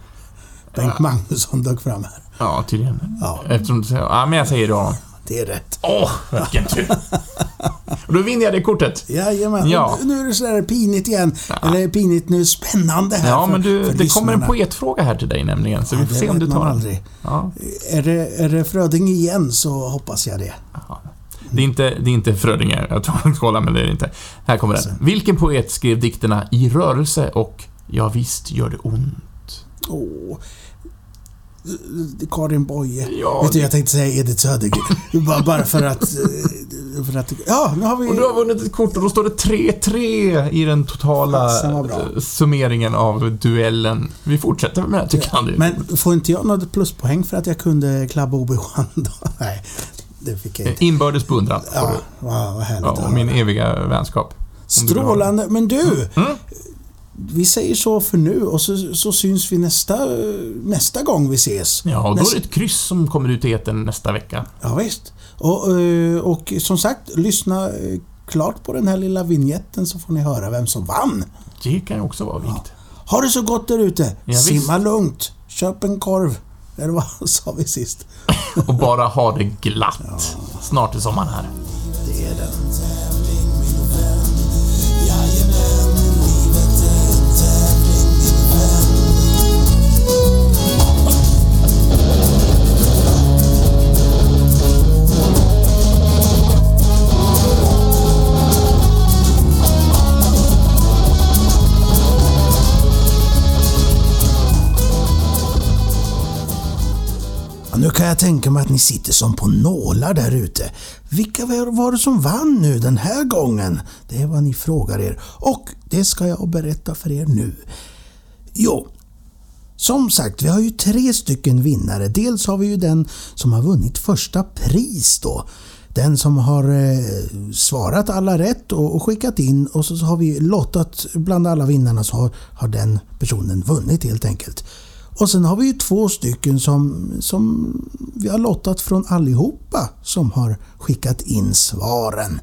Bengt Ja. Magnusson dök fram här. Ja, tydligen. Ja, Eftersom du säger... Ja, men jag säger Iran. Det är rätt. Åh, vilken tur. Och då vinner jag det kortet. Jajamän. Ja. Nu är det sådär pinigt igen. Eller pinigt nu, spännande här Ja, för, men du, det kommer en lyssnarna. poetfråga här till dig nämligen, så Ja, vi får se om du tar den. Ja. Är det, är det Fröding igen så hoppas jag det. Det är inte, det är inte Frödinger, jag tror jag kolla, men det är det inte. Här kommer den. Vilken poet skrev dikterna I rörelse och Ja visst gör det ont? Åh. Karin Boye. Ja, Vet du, jag tänkte säga Edith Södergren. bara, bara för att... eh, För att ja, nu har vi... Och du har vunnit ett kort och då står det 3-3 i den totala eh, summeringen av duellen. Vi fortsätter med det här tycker jag. Men får inte jag något pluspoäng för att jag kunde klabba Obi-Wan då? Nej, det fick jag inte. Inbördes beundran. Ja, du. vad, härligt Ja, och min eviga vänskap. Strålande. Men du, Mm. Vi säger så för nu och så, så syns vi nästa, nästa gång vi ses. Ja, och då är det ett kryss som kommer ut i etern nästa vecka. Ja, visst. Och, eh, och som sagt, lyssna eh, klart på den här lilla vignetten så får ni höra vem som vann. Det kan ju också vara vikt. Ha det så gott där ute. Ja. Simma lugnt. Köp en korv. Eller vad sa vi sist? Och bara ha det glatt. Snart är sommaren här. Det är den. Ja, nu kan jag tänka mig att ni sitter som på nålar där ute. Vilka var det som vann nu den här gången? Det är vad ni frågar er. Och det ska jag berätta för er nu. Jo, som sagt, vi har ju tre stycken vinnare. Dels har vi ju den som har vunnit första pris då. Den som har eh, svarat alla rätt och, och skickat in och så, så har vi lottat bland alla vinnarna så har, har den personen vunnit helt enkelt. Och sen har vi ju två stycken som, som vi har lottat från allihopa som har skickat in svaren.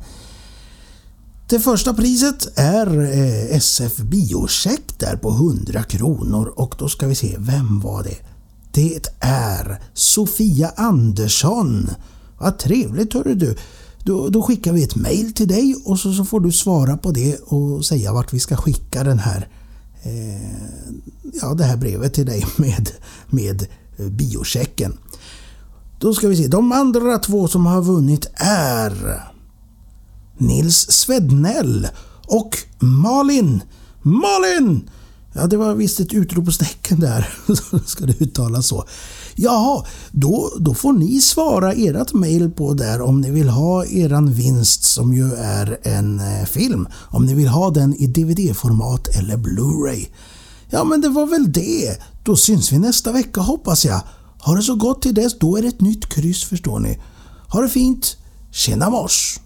Det första priset är eh, SF Biocheck där på 100 kronor och då ska vi se, vem var det? Det är Sofia Andersson. Vad trevligt hörru du. Då, då skickar vi ett mail till dig och så, så får du svara på det och säga vart vi ska skicka den här eh, Eh, ja, det här brevet till dig med, med eh, biochecken. Då ska vi se, de andra två som har vunnit är Nils Svednell och Malin. Malin! Ja, det var visst ett utropstecken där. Ska det uttalas så. Jaha, då, då får ni svara ert mail på där om ni vill ha eran vinst som ju är en eh, film. Om ni vill ha den i DVD-format eller Blu-ray. Ja, men det var väl det. Då syns vi nästa vecka hoppas jag. Ha det så gott till dess. Då är det ett nytt kryss förstår ni. Ha det fint. Tjena mors!